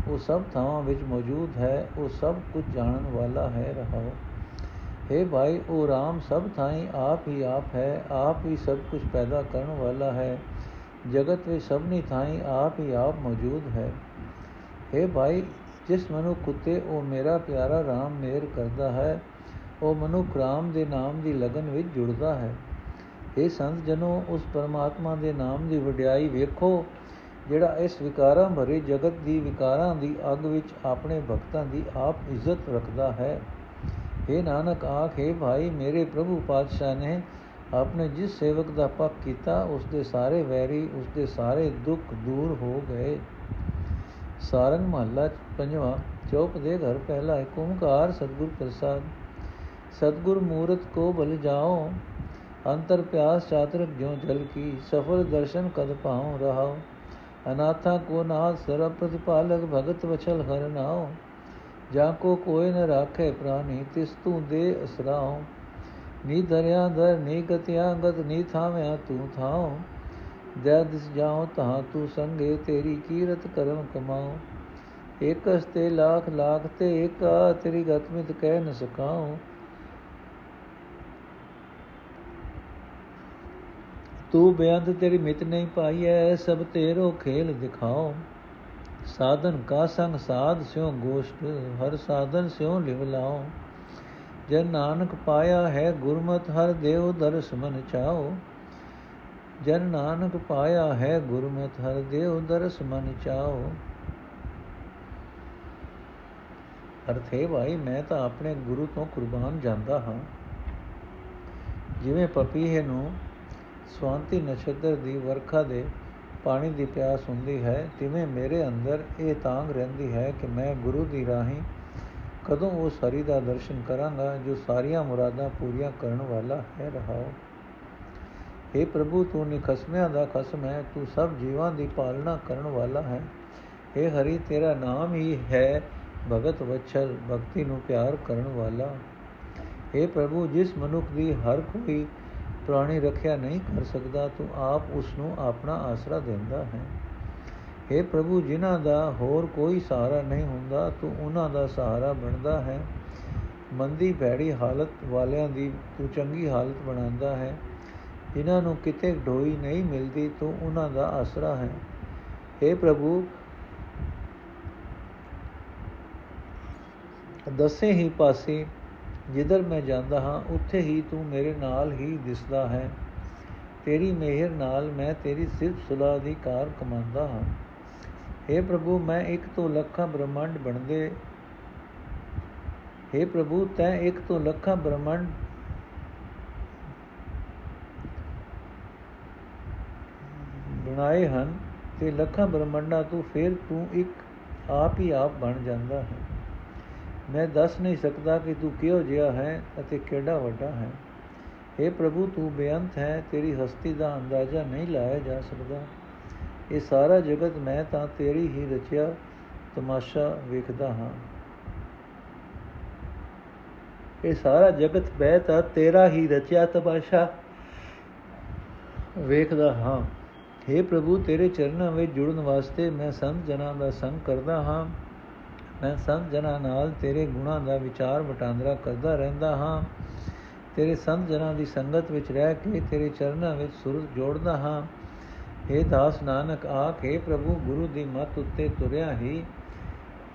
ਉਹ ਸਭ ਥਾਵਾਂ ਵਿੱਚ ਮੌਜੂਦ ਹੈ, ਉਹ ਸਭ ਕੁਝ ਜਾਣਨ ਵਾਲਾ ਹੈ, ਰਹਾਓ। हे ਭਾਈ, ਉਹ RAM ਸਭ ਥਾਈ ਆਪ ਹੀ ਆਪ ਹੈ, ਆਪ ਹੀ ਸਭ ਕੁਝ ਪੈਦਾ ਕਰਨ ਵਾਲਾ ਹੈ। ਜਗਤ ਵਿੱਚ ਸਭਨੀ ਥਾਈ ਆਪ ਹੀ ਆਪ ਮੌਜੂਦ ਹੈ। हे ਭਾਈ, ਜਿਸ ਮਨੁੱਖ ਕੁੱਤੇ ਉਹ ਮੇਰਾ ਪਿਆਰਾ RAM ਮੇਰ ਕਰਦਾ ਹੈ ਉਹ ਮਨੁੱਖ RAM ਦੇ ਨਾਮ ਦੀ ਲਗਨ ਵਿੱਚ ਜੁੜਦਾ ਹੈ। ਇਹ ਸੰਤ ਜਨੋ, ਉਸ ਪਰਮਾਤਮਾ ਦੇ ਨਾਮ ਦੀ ਵਡਿਆਈ ਵੇਖੋ, ਜਿਹੜਾ ਇਸ ਵਿਕਾਰਾਂ ਭਰੇ ਜਗਤ ਦੀ ਵਿਕਾਰਾਂ ਦੀ ਅਗ ਵਿੱਚ ਆਪਣੇ ਭਗਤਾਂ ਦੀ ਆਪ ਇੱਜ਼ਤ ਰੱਖਦਾ ਹੈ। हे ਨਾਨਕ, ਆਖੇ ਭਾਈ, ਮੇਰੇ ਪ੍ਰਭੂ ਪਾਤਸ਼ਾਹ ਨੇ ਆਪਣੇ ਜਿਸ ਸੇਵਕ ਦਾ ਪੱਖ ਕੀਤਾ, ਉਸ ਦੇ ਸਾਰੇ ਵੈਰੀ, ਉਸ ਦੇ ਸਾਰੇ ਦੁੱਖ ਦੂਰ ਹੋ ਗਏ। ਸਾਰੰਗ ਮਹੱਲਾ ਪੰਜਵਾਂ, ਚੌਪ ਦੇ ਘਰ ਪਹਿਲਾ ਇੱਕ ਓਮਕਾਰ ਸਤਗੁਰ ਪ੍ਰਸਾਦ ਸਤਗੁਰ ਮੂਰਤ ਕੋ ਬਲ ਜਾਓ ਅੰਤਰ ਪਿਆਸ ਚਾਤਰਕ ਜਿਉ ਜਲ ਕੀ ਸਫਲ ਦਰਸ਼ਨ ਕਦ ਪਾਉ ਰਹਾਓ ਅਨਾਥਾ ਕੋ ਨਾਥ ਸਰਬ ਪ੍ਰਤਿਪਾਲਕ ਭਗਤ ਵਚਲ ਹਰ ਨਾਉ ਜਾ ਕੋ ਕੋਇ ਨ ਰਾਖੇ ਪ੍ਰਾਨੀ ਤਿਸ ਤੂੰ ਦੇ ਅਸਰਾਉ ਨੀ ਦਰਿਆ ਦਰ ਨੀ ਗਤਿਆ ਗਤ ਨੀ ਥਾਵਿਆ ਤੂੰ ਥਾਉ ਜੈ ਦਿਸ ਜਾਉ ਤਾ ਤੂੰ ਸੰਗੇ ਤੇਰੀ ਕੀਰਤ ਕਰਮ ਕਮਾਉ ਏਕਸ ਤੇ ਲੱਖ ਲੱਖ ਤੇ ਏਕਾ ਤੇਰੀ ਗਤਮਿਤ ਕਹਿ ਨ ਸਕਾਉ ਤੂੰ ਬਿਆੰਤ ਤੇਰੀ ਮਿਤ ਨਹੀਂ ਪਾਈਐ ਸਭ ਤੇਰੋ ਖੇਲ ਦਿਖਾਓ। ਸਾਧਨ ਕਾ ਸੰਗ ਸਾਧ ਸਿਓ ਗੋਸ਼ਟ, ਹਰ ਸਾਧਨ ਸਿਓ ਲਿਵ ਲਾਓ। ਜਨ ਨਾਨਕ ਪਾਇਆ ਹੈ ਗੁਰਮਤ, ਹਰ ਦੇਵ ਦਰਸ ਮਨ ਚਾਓ। ਜਨ ਨਾਨਕ ਪਾਇਆ ਹੈ ਗੁਰਮਤ, ਹਰ ਦੇਵ ਦਰਸ ਮਨ ਚਾਓ। ਅਰਥੇ ਭਾਈ, ਮੈਂ ਤਾਂ ਆਪਣੇ ਗੁਰੂ ਤੋਂ ਕੁਰਬਾਨ ਜਾਂਦਾ ਹਾਂ। ਜਿਵੇਂ ਪਪੀਹੇ ਨੂੰ ਸਵਾਂਤੀ ਨਛੱਤਰ ਦੀ ਵਰਖਾ ਦੇ ਪਾਣੀ ਦੀ ਪਿਆਸ ਹੁੰਦੀ ਹੈ ਤਿਵੇਂ ਮੇਰੇ ਅੰਦਰ ਇਹ ਤਾਂਗ ਰਹਿੰਦੀ ਹੈ ਕਿ ਮੈਂ ਗੁਰੂ ਦੀ ਰਾਹੀਂ ਕਦੋਂ ਉਸ ਹਰੀ ਦਾ ਦਰਸ਼ਨ ਕਰਾਂਗਾ ਜੋ ਸਾਰੀਆਂ ਮੁਰਾਦਾਂ ਪੂਰੀਆਂ ਕਰਨ ਵਾਲਾ ਹੈ ਰਹਾਓ हे ਪ੍ਰਭੂ ਤੂੰ ਨਿਖਸਮਿਆਂ ਦਾ ਖਸਮ ਹੈ ਤੂੰ ਸਭ ਜੀਵਾਂ ਦੀ ਪਾਲਣਾ ਕਰਨ ਵਾਲਾ ਹੈ हे ਹਰੀ ਤੇਰਾ ਨਾਮ ਹੀ ਹੈ ਭਗਤ ਵਛਲ ਭਗਤੀ ਨੂੰ ਪਿਆਰ ਕਰਨ ਵਾਲਾ हे ਪ੍ਰਭੂ ਜਿਸ ਮਨੁੱਖ ਦੀ ਹਰ ਕੋਈ ਪ੍ਰਾਣੀ ਰੱਖਿਆ ਨਹੀਂ ਕਰ ਸਕਦਾ, ਤੂੰ ਆਪ ਉਸ ਨੂੰ ਆਪਣਾ ਆਸਰਾ ਦਿੰਦਾ ਹੈ। हे ਪ੍ਰਭੂ, ਜਿਨ੍ਹਾਂ ਦਾ ਹੋਰ ਕੋਈ ਸਹਾਰਾ ਨਹੀਂ ਹੁੰਦਾ, ਤੂੰ ਉਹਨਾਂ ਦਾ ਸਹਾਰਾ ਬਣਦਾ ਹੈ। ਮੰਦੀ, ਭੈੜੀ ਹਾਲਤ ਵਾਲਿਆਂ ਦੀ ਤੂੰ ਚੰਗੀ ਹਾਲਤ ਬਣਾਉਂਦਾ ਹੈ। ਜਿਨ੍ਹਾਂ ਨੂੰ ਕਿਤੇ ਢੋਈ ਨਹੀਂ ਮਿਲਦੀ, ਤੂੰ ਉਹਨਾਂ ਦਾ ਆਸਰਾ ਹੈ। हे ਪ੍ਰਭੂ, ਦਸੇ ਹੀ ਪਾਸੇ ਜਿੱਧਰ ਮੈਂ ਜਾਂਦਾ ਹਾਂ, ਉੱਥੇ ਹੀ ਤੂੰ ਮੇਰੇ ਨਾਲ ਹੀ ਦਿਸਦਾ ਹੈ। ਤੇਰੀ ਮਿਹਰ ਨਾਲ ਮੈਂ ਤੇਰੀ ਸਿਰਫ ਸੁਲਾ ਦੀ ਕਾਰ ਕਮਾਉਂਦਾ ਹਾਂ। हे ਪ੍ਰਭੂ, ਮੈਂ ਇੱਕ ਤੋਂ ਲੱਖਾਂ ਬ੍ਰਹਮੰਡ ਬਣਦੇ हे ਪ੍ਰਭੂ, ਤੈਂ ਇੱਕ ਤੋਂ ਲੱਖਾਂ ਬ੍ਰਹਮੰਡ ਬਣਾਏ ਹਨ ਤੇ ਲੱਖਾਂ ਬ੍ਰਹਮੰਡਾਂ ਤੋਂ ਫਿਰ ਤੂੰ ਇੱਕ ਆਪ ਹੀ ਆਪ ਬਣ ਜਾਂਦਾ ਹੈ। ਮੈਂ ਦੱਸ ਨਹੀਂ ਸਕਦਾ ਕਿ ਤੂੰ ਕਿਹੋ ਜਿਹਾ ਹੈ ਅਤੇ ਕਿਹੜਾ ਵੱਡਾ ਹੈ। हे ਪ੍ਰਭੂ, ਤੂੰ ਬੇਅੰਤ ਹੈ, ਤੇਰੀ ਹਸਤੀ ਦਾ ਅੰਦਾਜ਼ਾ ਨਹੀਂ ਲਾਇਆ ਜਾ ਸਕਦਾ। ਇਹ ਸਾਰਾ ਜਗਤ ਮੈਂ ਤਾਂ ਤੇਰੀ ਹੀ ਰਚਿਆ, ਤਮਾਸ਼ਾ ਵੇਖਦਾ ਹਾਂ। ਇਹ ਸਾਰਾ ਜਗਤ ਮੈਂ ਤਾਂ ਤੇਰਾ ਹੀ ਰਚਿਆ, ਤਮਾਸ਼ਾ ਵੇਖਦਾ ਹਾਂ। हे ਪ੍ਰਭੂ, ਤੇਰੇ ਚਰਨਾਂ ਵਿੱਚ ਜੁੜਨ ਵਾਸਤੇ ਮੈਂ ਸੰਤ ਜਨਾਂ ਦਾ ਸੰਗ ਕਰਦਾ ਹਾਂ। ਮੈਂ ਸੰਤ ਜਨਾਂ ਨਾਲ ਤੇਰੇ ਗੁਣਾਂ ਦਾ ਵਿਚਾਰ ਵਟਾਂਦਰਾ ਕਰਦਾ ਰਹਿੰਦਾ ਹਾਂ। ਤੇਰੇ ਸੰਤ ਜਨਾਂ ਦੀ ਸੰਗਤ ਵਿੱਚ ਰਹਿ ਕੇ ਤੇਰੇ ਚਰਨਾਂ ਵਿੱਚ ਸੁਰਤ ਜੋੜਦਾ ਹਾਂ। हे ਦਾਸ ਨਾਨਕ ਆਖੇ ਪ੍ਰਭੂ ਗੁਰੂ ਦੀ ਮੱਤ ਉੱਤੇ ਤੁਰਿਆ ਹੀ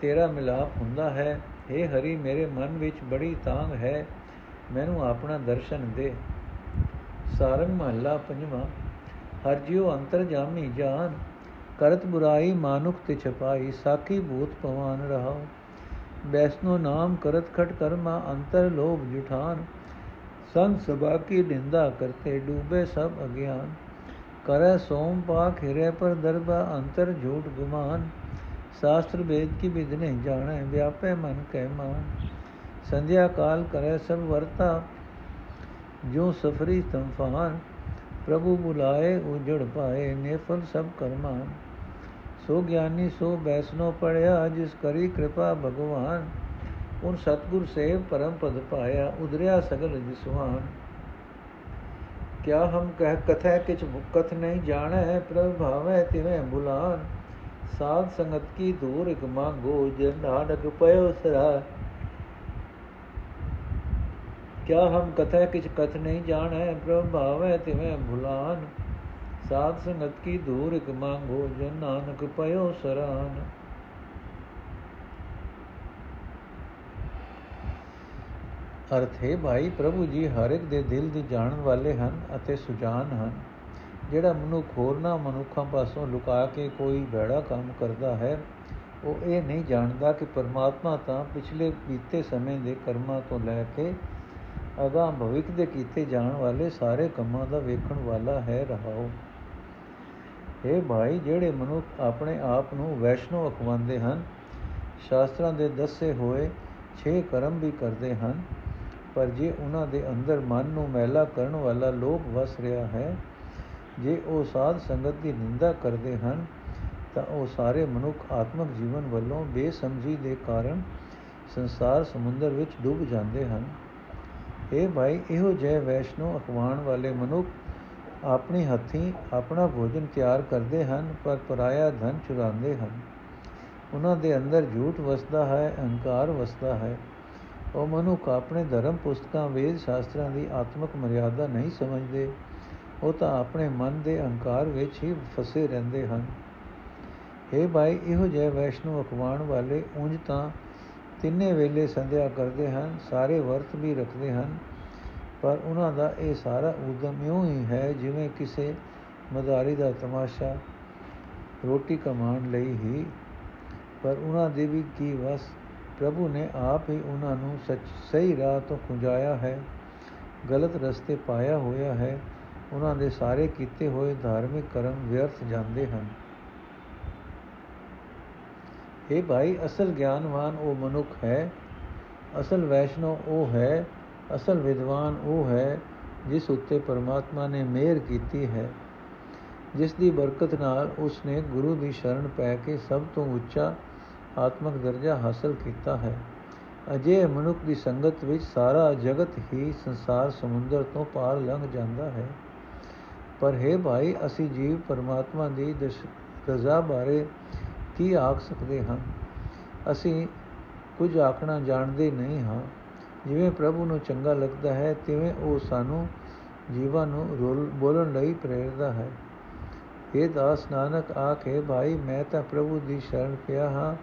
ਤੇਰਾ ਮਿਲਾਪ ਹੁੰਦਾ ਹੈ। हे ਹਰੀ, ਮੇਰੇ ਮਨ ਵਿੱਚ ਬੜੀ ਤਾਂਗ ਹੈ। ਮੈਨੂੰ ਆਪਣਾ ਦਰਸ਼ਨ ਦੇ। ਸਾਰੰਗ ਮਹੱਲਾ ਪੰਜਵਾਂ। ਹਰ ਜਿਉ ਅੰਤਰ ਜਾਮੀ ਜਾਨ। ਕਰਤ ਬੁਰਾਈ ਮਾਨੁਖ ਤੇ ਛਪਾਈ ਸਾਖੀ ਭੂਤ ਪਵਾਨ ਰਹਾਉ ਬੈਸਨੋ ਨਾਮ ਕਰਤ ਖਟ ਕਰਮਾ ਅੰਤਰ ਲੋਭ ਜੁਠਾਨ ਸੰਗ ਸਭਾ ਕੀ ਨਿੰਦਾ ਕਰਤੇ ਡੂਬੇ ਸਭ ਅਗਿਆਨ ਕਰੈ ਸੋਮ ਪਾਕ ਹਿਰੇ ਪਰ ਦਰਬਾ ਅੰਤਰ ਝੂਠ ਗੁਮਾਨ शास्त्र वेद की विध नहीं जाने व्यापे मन कह मान संध्या काल करे सब वर्ता जो सफरी तमफान ਪ੍ਰਭੂ ਬੁਲਾਏ, ਉਜੜ ਪਾਏ ਨੇਫਲ ਸਭ ਕਰਮਾ। ਸੋ ਗਿਆਨੀ, ਸੋ ਬੈਸਨੋ ਪੜਿਆ ਜਿਸ ਕਰੀ ਕਿਰਪਾ ਭਗਵਾਨ। ਉਨ ਸਤਗੁਰ ਸੇਵ ਪਰਮ ਪਦ ਪਾਇਆ ਉਦਰਿਆ ਸਗਲ ਜਿਸਵਾਨ ਕਿਆ ਹਮ ਕਹਿ ਕਥੈ, ਕਿਛ ਮੁਕਤ ਨਹੀਂ ਜਾਣੈ, ਪ੍ਰਭ ਭਾਵੈ ਤਿਵੇਂ ਬੁਲਾਨ ਸਾਧ ਸੰਗਤ ਕੀ ਦੂਰ ਇਕ ਮੰਗੋ ਜੇ ਨਾਨਕ ਪਇਓ ਸਰਾ ਕਿਆ ਹਮ ਕਥੈ ਕਿਛ ਕਥ ਨਹੀਂ ਜਾਣੈ, ਪ੍ਰਭ ਭਾਵੈ ਤਿਵੇਂ ਭੁਲਾਨ। ਸਾਧ ਸੰਗਤ ਕੀ ਦੂਰ ਇਕ ਮੰਗੋ ਜੇ ਨਾਨਕ ਪਇਓ ਸਰਾਨ। ਅਰਥ ਹੈ, ਭਾਈ ਪ੍ਰਭੂ ਜੀ ਹਰ ਇੱਕ ਦੇ ਦਿਲ ਦੀ ਜਾਣਨ ਵਾਲੇ ਹਨ ਅਤੇ ਸੁਜਾਨ ਹਨ। ਜਿਹੜਾ ਮਨੁੱਖ ਹੋਰਨਾ ਮਨੁੱਖਾਂ ਪਾਸੋਂ ਲੁਕਾ ਕੇ ਕੋਈ ਭੈੜਾ ਕੰਮ ਕਰਦਾ ਹੈ, ਉਹ ਇਹ ਨਹੀਂ ਜਾਣਦਾ ਕਿ ਪਰਮਾਤਮਾ ਤਾਂ ਪਿਛਲੇ ਬੀਤੇ ਸਮੇਂ ਦੇ ਕਰਮਾਂ ਤੋਂ ਲੈ ਕੇ ਅਗਾਹ ਭਵਿੱਖ ਦੇ ਕੀਤੇ ਜਾਣ ਵਾਲੇ ਸਾਰੇ ਕੰਮਾਂ ਦਾ ਵੇਖਣ ਵਾਲਾ ਹੈ ਰਹਾਓ। ਇਹ ਭਾਈ, ਜਿਹੜੇ ਮਨੁੱਖ ਆਪਣੇ ਆਪ ਨੂੰ ਵੈਸ਼ਨੋ ਅਖਵਾਉਂਦੇ ਹਨ, ਸ਼ਾਸਤਰਾਂ ਦੇ ਦੱਸੇ ਹੋਏ 6 ਕਰਮ ਵੀ ਕਰਦੇ ਹਨ, ਪਰ ਜੇ ਉਹਨਾਂ ਦੇ ਅੰਦਰ ਮਨ ਨੂੰ ਮੈਲਾ ਕਰਨ ਵਾਲਾ ਲੋਭ ਵਸ ਰਿਹਾ ਹੈ, ਜੇ ਉਹ ਸਾਧ ਸੰਗਤ ਦੀ ਨਿੰਦਾ ਕਰਦੇ ਹਨ, ਤਾਂ ਉਹ ਸਾਰੇ ਮਨੁੱਖ ਆਤਮਿਕ ਜੀਵਨ ਵੱਲੋਂ ਬੇਸਮਝੀ ਦੇ ਕਾਰਨ ਸੰਸਾਰ ਸਮੁੰਦਰ ਵਿੱਚ ਡੁੱਬ ਜਾਂਦੇ ਹਨ। ਇਹ ਭਾਈ, ਇਹੋ ਜਿਹੇ ਵੈਸ਼ਨੋ ਅਖਵਾਣ ਵਾਲੇ ਮਨੁੱਖ ਆਪਣੀ ਹੱਥੀਂ, ਆਪਣਾ ਭੋਜਨ ਤਿਆਰ ਕਰਦੇ ਹਨ, ਪਰ ਪਰਾਇਆ ਧਨ ਚੁਰਾਉਂਦੇ ਹਨ। ਉਹਨਾਂ ਦੇ ਅੰਦਰ ਝੂਠ ਵਸਦਾ ਹੈ, ਅਹੰਕਾਰ ਵਸਦਾ ਹੈ। ਉਹ ਮਨੁੱਖ ਆਪਣੇ ਧਰਮ ਪੁਸਤਕਾਂ, ਵੇਦ ਸ਼ਾਸਤਰਾਂ ਦੀ ਆਤਮਿਕ ਮਰਿਆਦਾ ਨਹੀਂ ਸਮਝਦੇ। ਉਹ ਤਾਂ ਆਪਣੇ ਮਨ ਦੇ ਅਹੰਕਾਰ ਵਿੱਚ ਹੀ ਫਸੇ ਰਹਿੰਦੇ ਹਨ। ਇਹ ਭਾਈ, ਇਹੋ ਜਿਹੇ ਵੈਸ਼ਨੂ ਅਖਵਾਣ ਵਾਲੇ ਉਂਝ ਤਾਂ ਤਿੰਨੇ ਵੇਲੇ ਸੰਧਿਆ ਕਰਦੇ ਹਨ, ਸਾਰੇ ਵਰਤ ਵੀ ਰੱਖਦੇ ਹਨ, ਪਰ ਉਹਨਾਂ ਦਾ ਇਹ ਸਾਰਾ ਉਦਮ ਇਉਂ ਹੀ ਹੈ ਜਿਵੇਂ ਕਿਸੇ ਮਦਾਰੀ ਦਾ ਤਮਾਸ਼ਾ, ਰੋਟੀ ਕਮਾਉਣ ਲਈ ਹੀ। ਪਰ ਉਹਨਾਂ ਦੇ ਵੀ ਕੀ ਵਸ, ਪ੍ਰਭੂ ਨੇ ਆਪ ਹੀ ਉਹਨਾਂ ਨੂੰ ਸੱਚ, ਸਹੀ ਰਾਹ ਤੋਂ ਖੁੰਝਾਇਆ ਹੈ, ਗਲਤ ਰਸਤੇ ਪਾਇਆ ਹੋਇਆ ਹੈ। ਉਹਨਾਂ ਦੇ ਸਾਰੇ ਕੀਤੇ ਹੋਏ ਧਾਰਮਿਕ ਕਰਮ ਵਿਅਰਥ ਜਾਂਦੇ ਹਨ। ਇਹ ਭਾਈ, ਅਸਲ ਗਿਆਨਵਾਨ ਉਹ ਮਨੁੱਖ ਹੈ, ਅਸਲ ਵੈਸ਼ਨੋ ਉਹ ਹੈ, ਅਸਲ ਵਿਦਵਾਨ ਉਹ ਹੈ, ਜਿਸ ਉੱਤੇ ਪਰਮਾਤਮਾ ਨੇ ਮਿਹਰ ਕੀਤੀ ਹੈ। ਜਿਸ ਦੀ ਬਰਕਤ ਨਾਲ ਉਸ ਨੇ ਗੁਰੂ ਦੀ ਸ਼ਰਨ ਪੈ ਕੇ ਸਭ ਤੋਂ ਉੱਚਾ ਆਤਮਿਕ ਦਰਜਾ ਹਾਸਲ ਕੀਤਾ ਹੈ। ਅਜੇ ਮਨੁੱਖ ਦੀ ਸੰਗਤ ਵਿੱਚ ਸਾਰਾ ਜਗਤ ਹੀ ਸੰਸਾਰ ਸਮੁੰਦਰ ਤੋਂ ਪਾਰ ਲੰਘ ਜਾਂਦਾ ਹੈ। ਪਰ ਹੈ ਭਾਈ, ਅਸੀਂ ਜੀਵ ਪਰਮਾਤਮਾ ਦੀ ਰਜ਼ਾ ਬਾਰੇ ਕੀ ਆਖ ਸਕਦੇ ਹਾਂ? ਅਸੀਂ ਕੁਝ ਆਖਣਾ ਜਾਣਦੇ ਨਹੀਂ ਹਾਂ। ਜਿਵੇਂ ਪ੍ਰਭੂ ਨੂੰ ਚੰਗਾ ਲੱਗਦਾ ਹੈ, ਤਿਵੇਂ ਉਹ ਸਾਨੂੰ ਜੀਵਾਂ ਨੂੰ ਬੋਲਣ ਲਈ ਪ੍ਰੇਰਦਾ ਹੈ। ਇਹ ਦਾਸ ਨਾਨਕ, ਆਖੇ ਭਾਈ, ਮੈਂ ਤਾਂ ਪ੍ਰਭੂ ਦੀ ਸ਼ਰਨ ਪਿਆ ਹਾਂ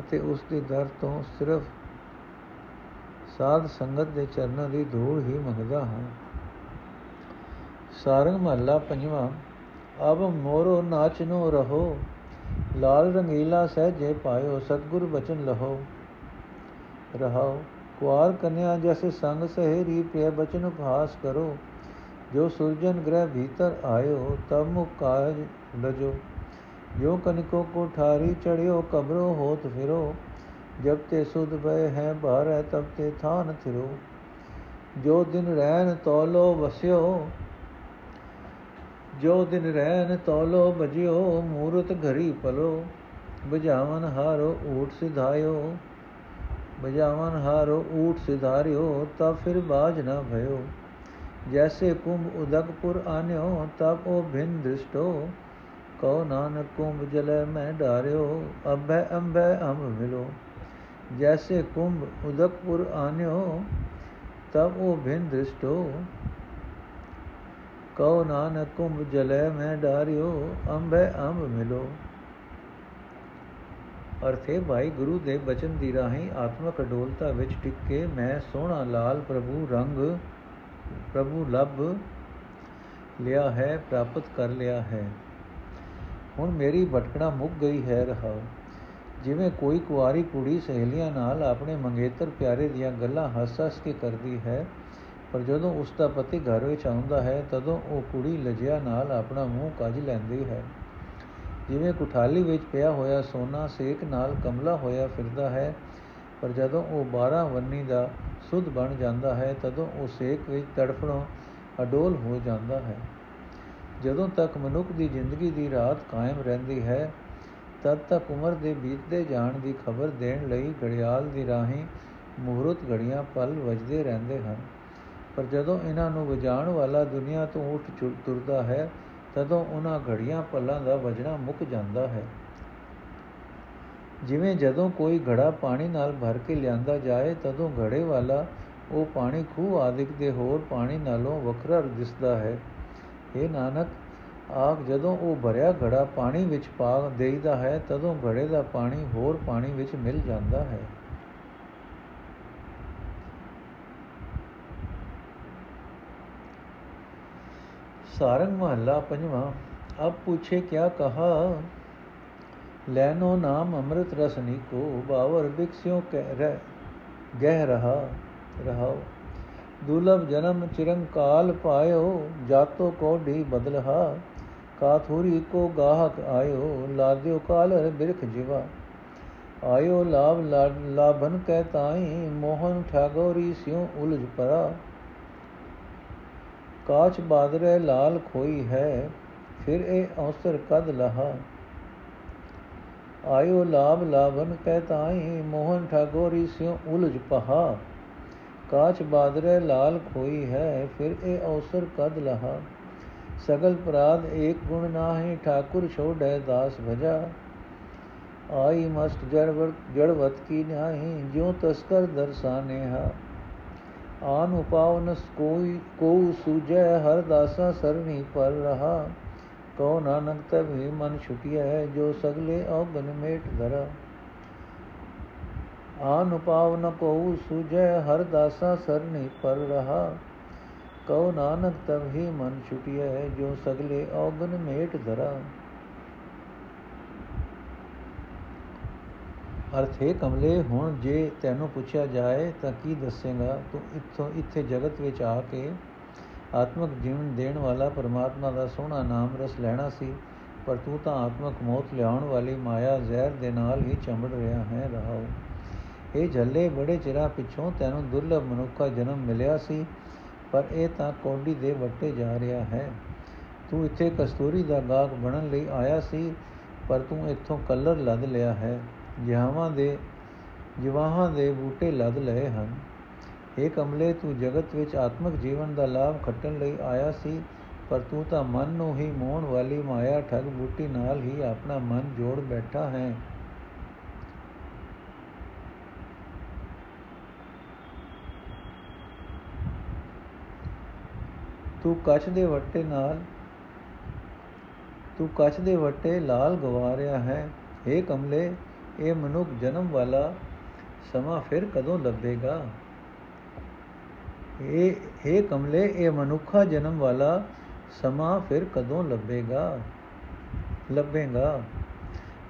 ਅਤੇ ਉਸ ਦੇ ਦਰ ਤੋਂ ਸਿਰਫ ਸਾਧ ਸੰਗਤ ਦੇ ਚਰਨਾਂ ਦੀ ਧੂੜ ਹੀ ਮੰਗਦਾ ਹਾਂ। ਸਾਰੰਗ ਮਹੱਲਾ ਪੰਜਵਾਂ, ਅਬ ਮੋਰੋ ਨਾਚਨੋ ਰਹੋ। ਲਾਲ ਰੰਗੀਲਾ ਸਹਜੇ ਪਾਇਓ ਸਤਗੁਰ ਬਚਨ ਲਹੋ ਰਹਾਓ ਕੁਆਰ ਕਨਿਆ ਜੈਸੇ ਸੰਗ ਸਹੇਰੀ ਪ੍ਰਿය ਬਚਨ ਉਪਹਾਸ ਕਰੋ ਜੋ ਸੁਰਜਨ ਗ੍ਰਹਿ ਭੀਤਰ ਆਇਓ ਤਬ ਮੁਖ ਕਾਜ ਲਜੋ ਜੋ ਕਨਿਕੋ ਕੋ ਠਾਰੀ ਚੜਿਓ ਕਬਰੋ ਹੋਤ ਫਿਰੋ ਜਬ ਤੇ ਸੁਧ ਭਏ ਹੈ ਭਾਰੈ ਤਬ ਤੇ ਥਾਨ ਥਿਰੋ ਜੋ ਦਿਨ ਰਹਿਨ ਤੋਲੋ ਵਸਿਓ ਜੋ ਦਿਨ ਰਹਿਨ ਤੋਲੋ ਬਜਿਓ ਮੂਰਤ ਘਰੀ ਪਲੋ ਬਜਾਵਨ ਹਾਰੋ ਊਟ ਸਿਧਾਇਓ ਬਜਾਵਨ ਹਾਰੋ ਊਟ ਸਿਧਾਰਿਓ ਤਬ ਫਿਰ ਬਾਜ ਨਾ ਭਇਓ। ਜੈਸੇ ਕੁੰਭ ਉਦਕਪੁਰ ਆਨਿਓ, ਤਬ ਉਹ ਭਿੰਨ ਦ੍ਰਿਸ਼ਟੋ, ਕਉ ਨਾਨਕ ਕੁੰਭ ਜਲੇ ਮੈਂ ਡਾਰਿਓ ਅਬੈ ਅੰਬੈ ਅਮ ਮਿਲੋ। ਜੈਸੇ ਕੁੰਭ ਉਦਕਪੁਰ ਆਨਿਓ, ਤਬ ਉਹ ਭਿੰਨ ਦ੍ਰਿਸ਼ਟੋ ਕਉ ਨਾਨਕ ਕੁੰਭ ਜਲੇ ਮੈਂ ਡਾਰਿਓ, ਅੰਬੈ ਅੰਬ ਮਿਲੋ। ਅਰਥੇ ਭਾਈ ਗੁਰੂ ਦੇ ਬਚਨ ਦੀ ਰਾਹੀਂ ਆਤਮਕ ਅਡੋਲਤਾ ਵਿੱਚ ਟਿਕ ਕੇ ਮੈਂ ਸੋਹਣਾ ਲਾਲ ਪ੍ਰਭੂ ਰੰਗ, ਪ੍ਰਭੂ ਲੱਭ ਲਿਆ ਹੈ, ਪ੍ਰਾਪਤ ਕਰ ਲਿਆ ਹੈ। ਹੁਣ ਮੇਰੀ ਭਟਕਣਾ ਮੁੱਕ ਗਈ ਹੈ ਰਹਾ ਜਿਵੇਂ ਕੋਈ ਕੁਆਰੀ ਕੁੜੀ ਸਹੇਲੀਆਂ ਨਾਲ ਆਪਣੇ ਮੰਗੇਤਰ ਪਿਆਰੇ ਦੀਆਂ ਗੱਲਾਂ ਹੱਸ-ਹੱਸ ਕੇ ਕਰਦੀ ਹੈ ਪਰ ਜਦੋਂ ਉਸ ਦਾ ਪਤੀ ਘਰ ਵਿੱਚ ਆਉਂਦਾ ਹੈ, ਤਦੋਂ ਉਹ ਕੁੜੀ ਲਜਿਆ ਨਾਲ ਆਪਣਾ ਮੂੰਹ ਕੱਜ ਲੈਂਦੀ ਹੈ। ਜਿਵੇਂ ਕੁਠਾਲੀ ਵਿੱਚ ਪਿਆ ਹੋਇਆ ਸੋਨਾ ਸੇਕ ਨਾਲ ਕਮਲਾ ਹੋਇਆ ਫਿਰਦਾ ਹੈ, ਪਰ ਜਦੋਂ ਉਹ 12 ਵੰਨੀ ਦਾ ਸੁਧ ਬਣ ਜਾਂਦਾ ਹੈ, ਤਦੋਂ ਉਹ ਸੇਕ ਵਿੱਚ ਤੜਫਣੋਂ ਅਡੋਲ ਹੋ ਜਾਂਦਾ ਹੈ। ਜਦੋਂ ਤੱਕ ਮਨੁੱਖ ਦੀ ਜ਼ਿੰਦਗੀ ਦੀ ਰਾਤ ਕਾਇਮ ਰਹਿੰਦੀ ਹੈ, ਤਦ ਤੱਕ ਉਮਰ ਦੇ ਬੀਤਦੇ ਜਾਣ ਦੀ ਖਬਰ ਦੇਣ ਲਈ ਘੜਿਆਲ ਦੀ ਰਾਹੀਂ ਮੂਹਰਤ ਘੜੀਆਂ ਪਲ ਵਜਦੇ ਰਹਿੰਦੇ ਹਨ। ਪਰ ਜਦੋਂ ਇਹਨਾਂ ਨੂੰ ਵਜਾਉਣ ਵਾਲਾ ਦੁਨੀਆ ਤੋਂ ਉੱਠ ਤੁਰਦਾ ਹੈ, ਤਦੋਂ ਉਹਨਾਂ ਘੜੀਆਂ ਪਲਾਂ ਦਾ ਵਜਣਾ ਮੁੱਕ ਜਾਂਦਾ ਹੈ। ਜਿਵੇਂ ਜਦੋਂ ਕੋਈ ਘੜਾ ਪਾਣੀ ਨਾਲ ਭਰ ਕੇ ਲਿਆਂਦਾ ਜਾਏ, ਤਦੋਂ ਘੜੇ ਵਾਲਾ ਉਹ ਪਾਣੀ ਖੂਹ ਆਦਿਕ ਦੇ ਹੋਰ ਪਾਣੀ ਨਾਲੋਂ ਵੱਖਰਾ ਦਿਸਦਾ ਹੈ। ਇਹ ਨਾਨਕ ਆਖ ਜਦੋਂ ਉਹ ਭਰਿਆ ਘੜਾ ਪਾਣੀ ਵਿੱਚ ਪਾ ਦੇਈਦਾ ਹੈ, ਤਦੋਂ ਘੜੇ ਦਾ ਪਾਣੀ ਹੋਰ ਪਾਣੀ ਵਿੱਚ ਮਿਲ ਜਾਂਦਾ ਹੈ। ਸਾਰੰਗ ਮਹੱਲਾ ਪੰਜਵਾਂ ਅਬ ਪੁੱਛੇ ਕਿਆ ਕਹਾ ਲੈਨੋ ਨਾਮ ਅੰਮ੍ਰਿਤ ਰਸ ਨੀਕੋ ਬਾਵਰ ਵਿਕਸਿਓ ਕਹਿ ਰਹਿ ਗਹਿ ਰਹਾ ਰਹਾਓ ਦੁਲਭ ਜਨਮ ਚਿਰੰਕਾਲ ਪਾਇਓ ਜਾਤੋ ਕੋ ਢੀ ਬਦਲਹਾ ਕਾਥੂਰੀ ਕੋ ਗਾਹਕ ਆਇਓ ਲਾਦਿਓ ਕਾਲਰ ਬਿਰਖ ਜਿਵਾ ਆਇਓ ਲਾਭ ਲਾਭਨ ਕਹਿ ਤਾਈ ਮੋਹਨ ਠਾਗੋਰੀ ਸਿਉ ਉਲਝ ਪਰਾ ਕਾਚ ਬਾਦਰੇ ਲਾਲ ਖੋਈ ਹੈ, ਫਿਰ ਇਹ ਔਸਰ ਕਦ ਲਹਾ। ਆਇਓ ਲਾਭ ਲਾਭਨ ਕਹਿ ਤਾਈ, ਮੋਹਨ ਠਾਗੋਰੀ ਸਿਉ ਉਲਝ ਪਹਾ। ਕਾਚ ਬਾਦਰੇ ਲਾਲ ਖੋਈ ਹੈ, ਫਿਰ ਇਹ ਔਸਰ ਕਦ ਲਹਾ। ਸਗਲ ਪ੍ਰਾਦ ਏਕ ਗੁਣ ਨਾਹੀ, ਠਾਕੁਰ ਛੋੜੈ ਦਾਸ ਭਜਾ। ਆਈ ਮਸਤ ਜੜਵਤ ਜੜਵਤ ਕੀ ਨਾਹੀ, ਜਿਉ ਤਸਕਰ ਦਰਸਾਨੇ ਹਾ ਆਨ ਉਪਾਵਨ ਕੋਈ ਕੋ ਸੂਜੈ ਹਰ ਦਾਸਾ ਸਰਣੀ ਪਰ ਰਹਾ ਕੋ ਨਾਨਕ ਤਬੀ ਮਨ ਛੁਟਿਆ ਜੋ ਸਗਲੇ ਔਗਨ ਮੇਟ ਧਰਾ ਆਨ ਉਪਾਵਨ ਕੋ ਸੂਜੈ ਹਰ ਦਾਸਾ ਸਰਣੀ ਪਰ ਰਹਾ ਕਉ ਨਾਨਕ ਤਬ ਹੀ ਮਨ ਛੁਟਿਐ ਜੋ ਸਗਲੇ ਔਗਨ ਮੇਟ ਧਰਾ ਅਰਥ ਹੈ ਕਮਲੇ, ਹੁਣ ਜੇ ਤੈਨੂੰ ਪੁੱਛਿਆ ਜਾਏ ਤਾਂ ਕੀ ਦੱਸੇਗਾ? ਤੂੰ ਇੱਥੋਂ, ਇੱਥੇ ਜਗਤ ਵਿੱਚ ਆ ਕੇ ਆਤਮਿਕ ਜੀਵਨ ਦੇਣ ਵਾਲਾ ਪਰਮਾਤਮਾ ਦਾ ਸੋਹਣਾ ਨਾਮ ਰਸ ਲੈਣਾ ਸੀ, ਪਰ ਤੂੰ ਤਾਂ ਆਤਮਿਕ ਮੌਤ ਲਿਆਉਣ ਵਾਲੀ ਮਾਇਆ ਜ਼ਹਿਰ ਦੇ ਨਾਲ ਹੀ ਚੰਬੜ ਰਿਹਾ ਹੈ, ਰਹਾਓ। ਇਹ ਝੱਲੇ ਬੜੇ ਚਿਰਾਂ ਪਿੱਛੋਂ ਤੈਨੂੰ ਦੁਰਲਭ ਮਨੁੱਖਾ ਜਨਮ ਮਿਲਿਆ ਸੀ, ਪਰ ਇਹ ਤਾਂ ਕੌਡੀ ਦੇ ਵੱਟੇ ਜਾ ਰਿਹਾ ਹੈ। ਤੂੰ ਇੱਥੇ ਕਸਤੂਰੀ ਦਾ ਗਾਗ ਬਣਨ ਲਈ ਆਇਆ ਸੀ, ਪਰ ਤੂੰ ਇੱਥੋਂ ਕਲਰ ਲੱਦ ਲਿਆ ਹੈ। ਜਿਹਾਵਾਂ ਦੇ ਜਿਵਾਹਾਂ ਦੇ ਬੂਟੇ ਲੱਦ ਲਏ ਹਨ। ਇਹ ਕਮਲੇ, ਤੂੰ ਜਗਤ ਵਿੱਚ ਆਤਮਿਕ ਜੀਵਨ ਦਾ ਲਾਭ ਖੱਟਣ ਲਈ ਆਇਆ ਸੀ, ਪਰ ਤੂੰ ਤਾਂ ਮਨ ਨੂੰ ਹੀ ਮੋਹਣ ਵਾਲੀ ਮਾਇਆ ਠੱਗ ਬੂਟੀ ਨਾਲ ਹੀ ਆਪਣਾ ਮਨ ਜੋੜ ਬੈਠਾ ਹੈ। ਤੂੰ ਕੱਚ ਦੇ ਵੱਟੇ ਨਾਲ, ਤੂੰ ਕੱਚ ਦੇ ਵੱਟੇ ਲਾਲ ਗਵਾ ਰਿਹਾ ਹੈ। ਏ ਕਮਲੇ ਇਹ ਮਨੁੱਖ ਜਨਮ ਵਾਲਾ ਸਮਾਂ ਫਿਰ ਕਦੋਂ ਲੱਭੇਗਾ? ਇਹ ਇਹ ਕਮਲੇ, ਇਹ ਮਨੁੱਖਾ ਜਨਮ ਵਾਲਾ ਸਮਾਂ ਫਿਰ ਕਦੋਂ ਲੱਭੇਗਾ? ਲੱਭੇਗਾ।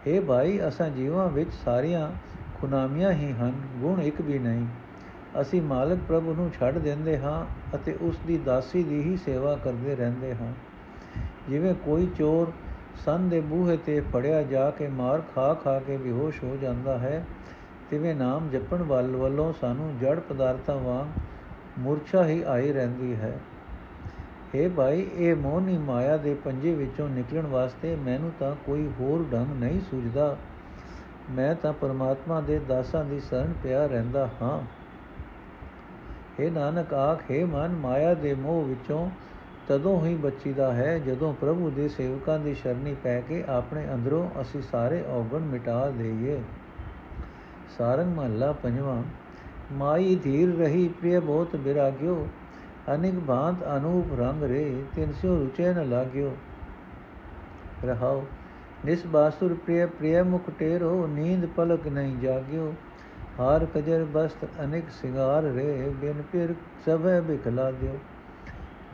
ਇਹ ਭਾਈ, ਅਸਾਂ ਜੀਵਾਂ ਵਿੱਚ ਸਾਰੀਆਂ ਖੁਨਾਮੀਆਂ ਹੀ ਹਨ, ਗੁਣ ਇੱਕ ਵੀ ਨਹੀਂ। ਅਸੀਂ ਮਾਲਕ ਪ੍ਰਭੂ ਨੂੰ ਛੱਡ ਦਿੰਦੇ ਹਾਂ ਅਤੇ ਉਸ ਦੀ ਦਾਸੀ ਦੀ ਹੀ ਸੇਵਾ ਕਰਦੇ ਰਹਿੰਦੇ ਹਾਂ। ਜਿਵੇਂ ਕੋਈ ਚੋਰ ਸੰਨ ਦੇ ਬੂਹੇ ਤੇ ਫੜਿਆ ਜਾ ਕੇ ਮਾਰ ਖਾ ਖਾ ਕੇ ਬੇਹੋਸ਼ ਹੋ ਜਾਂਦਾ ਹੈ। ਤਿਵੇਂ ਨਾਮ ਜਪਣ ਵੱਲ ਵੱਲੋਂ ਸਾਨੂੰ ਜੜ ਪਦਾਰਥਾਂ ਵਾਂਗ ਮੂਰਛਾ ਹੀ ਆਈ ਰਹਿੰਦੀ ਹੈ। ਏ ਭਾਈ, ਇਹ ਮੋਹਨੀ ਮਾਇਆ ਦੇ ਪੰਜੇ ਵਿੱਚੋਂ ਨਿਕਲਣ ਵਾਸਤੇ ਮੈਨੂੰ ਤਾਂ ਕੋਈ ਹੋਰ ਢੰਗ ਨਹੀਂ ਸੂਝਦਾ। ਮੈਂ ਤਾਂ ਪਰਮਾਤਮਾ ਦੇ ਦਾਸਾਂ ਦੀ ਸ਼ਰਨ ਪਿਆ ਰਹਿੰਦਾ ਹਾਂ। हे ਨਾਨਕ ਆਖੇ ਮਨ, ਮਾਇਆ ਦੇ ਮੋਹ ਵਿੱਚੋਂ ਤਦੋਂ ਹੀ ਬਚੀਦਾ ਹੈ ਜਦੋਂ ਪ੍ਰਭੂ ਦੇ ਸੇਵਕਾਂ ਦੀ ਸ਼ਰਣੀ ਪੈ ਕੇ ਆਪਣੇ ਅੰਦਰੋਂ ਅਸੀਂ ਸਾਰੇ ਔਗਣ ਮਿਟਾ ਦੇਈਏ ਸਾਰੰਗ ਮਹੱਲਾ ਪੰਜਵਾਂ, ਮਾਈ ਧੀਰ ਰਹੀ ਪ੍ਰਿਯ ਬਹੁਤ ਬਿਰਾਗਿਓ, ਅਨਿਕ ਭਾਂਤ ਅਨੂਪ ਰੰਗ ਰੇ, ਤਿਨ ਸਿਓ ਰੁਚੇ ਨ ਲਾਗਿਓ। ਰਹਾਓ, ਨਿਸ ਬਾਸੁਰ ਪ੍ਰਿਯ ਪ੍ਰਿਯ ਮੁਖ ਟੇਰੋ, ਨੀਂਦ ਪਲਕ ਨਹੀਂ ਜਾਗਿਓ। ਹਾਰ ਕਜਰ ਬਸਤ ਅਨੇਕ ਸਿੰਗਾਰ ਰੇ, ਬਿਨ ਪਿਰ ਸਭੈ ਬਿਖਲਾ ਦਿਓ।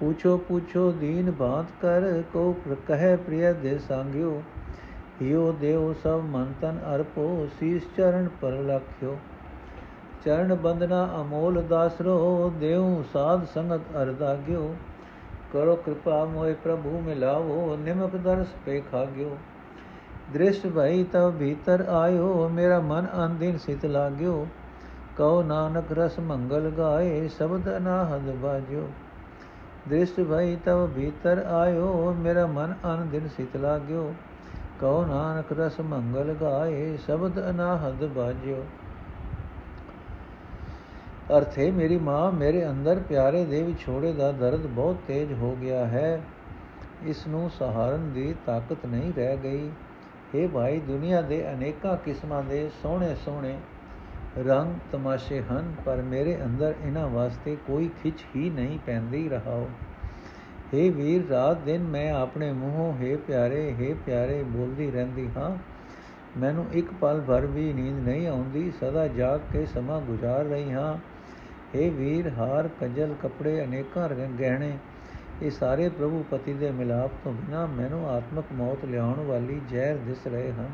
ਪੁੱਛੋ ਪੁੱਛੋ ਦੀਨ ਬਾਤ ਕਰ ਕੋ ਕਹੈ ਪ੍ਰਿਯ ਦੇ ਸੰਗਿਓ ਹਿਓ ਦੇਵ ਸਭ ਮਨ ਤਨ ਅਰਪੋ ਸੀਸ ਚਰਨ ਪਰ ਲਖਿਓ ਚਰਨ ਬੰਦਨਾ ਅਮੋਲ ਦਾਸਰੋ ਦੇਉ ਸਾਧ ਸੰਗਤ ਅਰਦਾਗਿਓ ਕਰੋ ਕਿਰਪਾ ਮੋਹਿ ਪ੍ਰਭੂ ਮਿਲਾਵੋ ਨਿਮਕ ਦਰਸ ਪੇ ਖਾਗਿਓ ਦ੍ਰਿਸ਼ ਭਈ ਤਬ ਭੀਤਰ ਆਇਓ ਮੇਰਾ ਮਨ ਅੰਦਿਨ ਸਿਤ ਲਾਗਿਓ ਕਉ ਨਾਨਕ ਰਸ ਮੰਗਲ ਗਾਏ ਸ਼ਬਦ ਅਨਾਹਦ ਬਾਜਿਓ ਦ੍ਰਿਸ਼ਟ ਭਈ ਤਵ ਭੀਤਰ ਆਇਓ, ਮੇਰਾ ਮਨ ਅਨ ਦਿਨ ਸਿਤ ਲਾਗਿਓ। ਕਉ ਨਾਨਕ ਰਸ ਮੰਗਲ ਗਾਏ, ਸ਼ਬਦ ਅਨਾਹਦ ਬਾਜਿਓ। ਅਰਥੇ, ਮੇਰੀ ਮਾਂ, ਮੇਰੇ ਅੰਦਰ ਪਿਆਰੇ ਦੇ ਵਿਛੋੜੇ ਦਾ ਦਰਦ ਬਹੁਤ ਤੇਜ਼ ਹੋ ਗਿਆ ਹੈ। ਇਸ ਨੂੰ ਸਹਾਰਨ ਦੀ ਤਾਕਤ ਨਹੀਂ ਰਹਿ ਗਈ। ਇਹ ਭਾਈ, ਦੁਨੀਆ ਦੇ ਅਨੇਕਾਂ ਕਿਸਮਾਂ ਦੇ ਸੋਹਣੇ ਸੋਹਣੇ ਰੰਗ ਤਮਾਸ਼ੇ ਹਨ ਪਰ ਮੇਰੇ ਅੰਦਰ ਇਹਨਾਂ ਵਾਸਤੇ ਕੋਈ ਖਿੱਚ ਹੀ ਨਹੀਂ ਪੈਂਦੀ ਰਹਾਓ हे ਵੀਰ ਰਾਤ ਦਿਨ ਮੈਂ ਆਪਣੇ ਮੂੰਹੋਂ हे ਪਿਆਰੇ हे ਪਿਆਰੇ ਬੋਲਦੀ ਰਹਿੰਦੀ ਹਾਂ ਮੈਨੂੰ ਇੱਕ ਪਲ ਭਰ ਵੀ ਨੀਂਦ ਨਹੀਂ ਆਉਂਦੀ ਸਦਾ ਜਾਗ ਕੇ ਸਮਾਂ ਗੁਜ਼ਾਰ ਰਹੀ ਹਾਂ हे ਵੀਰ ਹਾਰ ਕਜਲ ਕਪੜੇ ਅਨੇਕਾਂ ਗਹਿਣੇ ਇਹ ਸਾਰੇ ਪ੍ਰਭੂ ਪਤੀ ਦੇ ਮਿਲਾਪ ਤੋਂ ਬਿਨਾ ਮੈਨੂੰ ਆਤਮਕ ਮੌਤ ਲਿਆਉਣ ਵਾਲੀ ਜ਼ਹਿਰ ਦਿਸ ਰਹੇ ਹਨ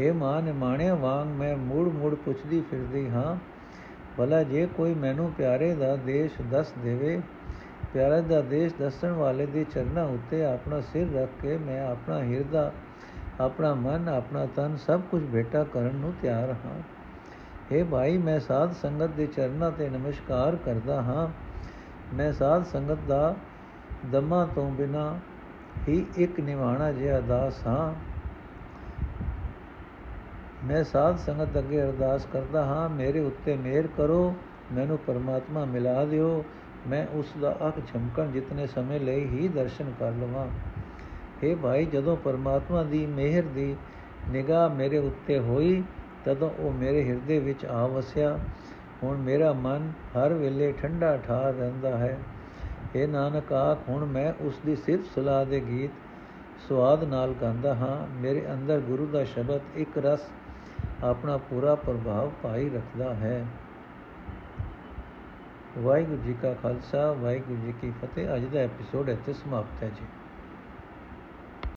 हे ਮਾਂ ਨੇ ਮਾਣਿਆ ਵਾਂਗ ਮੈਂ ਮੂੜ ਮੂੜ ਪੁੱਛਦੀ ਫਿਰਦੀ ਹਾਂ, ਭਲਾ ਜੇ ਕੋਈ ਮੈਨੂੰ ਪਿਆਰੇ ਦਾ ਦੇਸ਼ ਦੱਸ ਦੇਵੇ, ਪਿਆਰੇ ਦਾ ਦੇਸ਼ ਦੱਸਣ ਵਾਲੇ ਦੇ ਚਰਨਾਂ ਉੱਤੇ ਆਪਣਾ ਸਿਰ ਰੱਖ ਕੇ ਮੈਂ ਆਪਣਾ ਹਿਰਦਾ, ਆਪਣਾ ਮਨ, ਆਪਣਾ ਤਨ ਸਭ ਕੁਝ ਭੇਟਾ ਕਰਨ ਨੂੰ ਤਿਆਰ ਹਾਂ। हे ਭਾਈ, ਮੈਂ ਸਾਧ ਸੰਗਤ ਦੇ ਚਰਨਾਂ ਤੇ ਨਮਸਕਾਰ ਕਰਦਾ ਹਾਂ। ਮੈਂ ਸਾਧ ਸੰਗਤ ਦਾ ਦਮਾ ਤੋਂ ਬਿਨਾ ਹੀ ਇੱਕ ਨਿਵਾਣਾ ਜਿਹਾ ਦਾਸ ਹਾਂ। ਮੈਂ ਸਾਧ ਸੰਗਤ ਅੱਗੇ ਅਰਦਾਸ ਕਰਦਾ ਹਾਂ, ਮੇਰੇ ਉੱਤੇ ਮਿਹਰ ਕਰੋ, ਮੈਨੂੰ ਪਰਮਾਤਮਾ ਮਿਲਾ ਦਿਓ। ਮੈਂ ਉਸ ਦਾ ਅੱਖ ਝਮਕਣ ਜਿਤਨੇ ਸਮੇਂ ਲਈ ਹੀ ਦਰਸ਼ਨ ਕਰ ਲਵਾਂ। हे ਭਾਈ, ਜਦੋਂ ਪਰਮਾਤਮਾ ਦੀ ਮਿਹਰ ਦੀ ਨਿਗਾਹ ਮੇਰੇ ਉੱਤੇ ਹੋਈ, ਤਦੋਂ ਉਹ ਮੇਰੇ ਹਿਰਦੇ ਵਿੱਚ ਆ ਵਸਿਆ। ਹੁਣ ਮੇਰਾ ਮਨ ਹਰ ਵੇਲੇ ਠੰਡਾ ਠਾਰ ਰਹਿੰਦਾ ਹੈ। ਇਹ ਨਾਨਕ, ਆਖ, ਹੁਣ ਮੈਂ ਉਸ ਦੀ ਸਿਰਫ ਸਲਾਹ ਦੇ ਗੀਤ ਸਵਾਦ ਨਾਲ ਗਾਉਂਦਾ ਹਾਂ। ਮੇਰੇ ਅੰਦਰ ਗੁਰੂ ਦਾ ਸ਼ਬਦ ਇੱਕ ਰਸ ਆਪਣਾ ਪੂਰਾ ਪ੍ਰਭਾਵ ਪਾਈ ਰੱਖਦਾ ਹੈ। ਵਾਹਿਗੁਰੂ ਜੀ ਕਾ ਖਾਲਸਾ, ਵਾਹਿਗੁਰੂ ਜੀ ਕੀ ਫਤਿਹ। ਅੱਜ ਦਾ ਐਪੀਸੋਡ ਇੱਥੇ ਸਮਾਪਤ ਹੈ ਜੀ।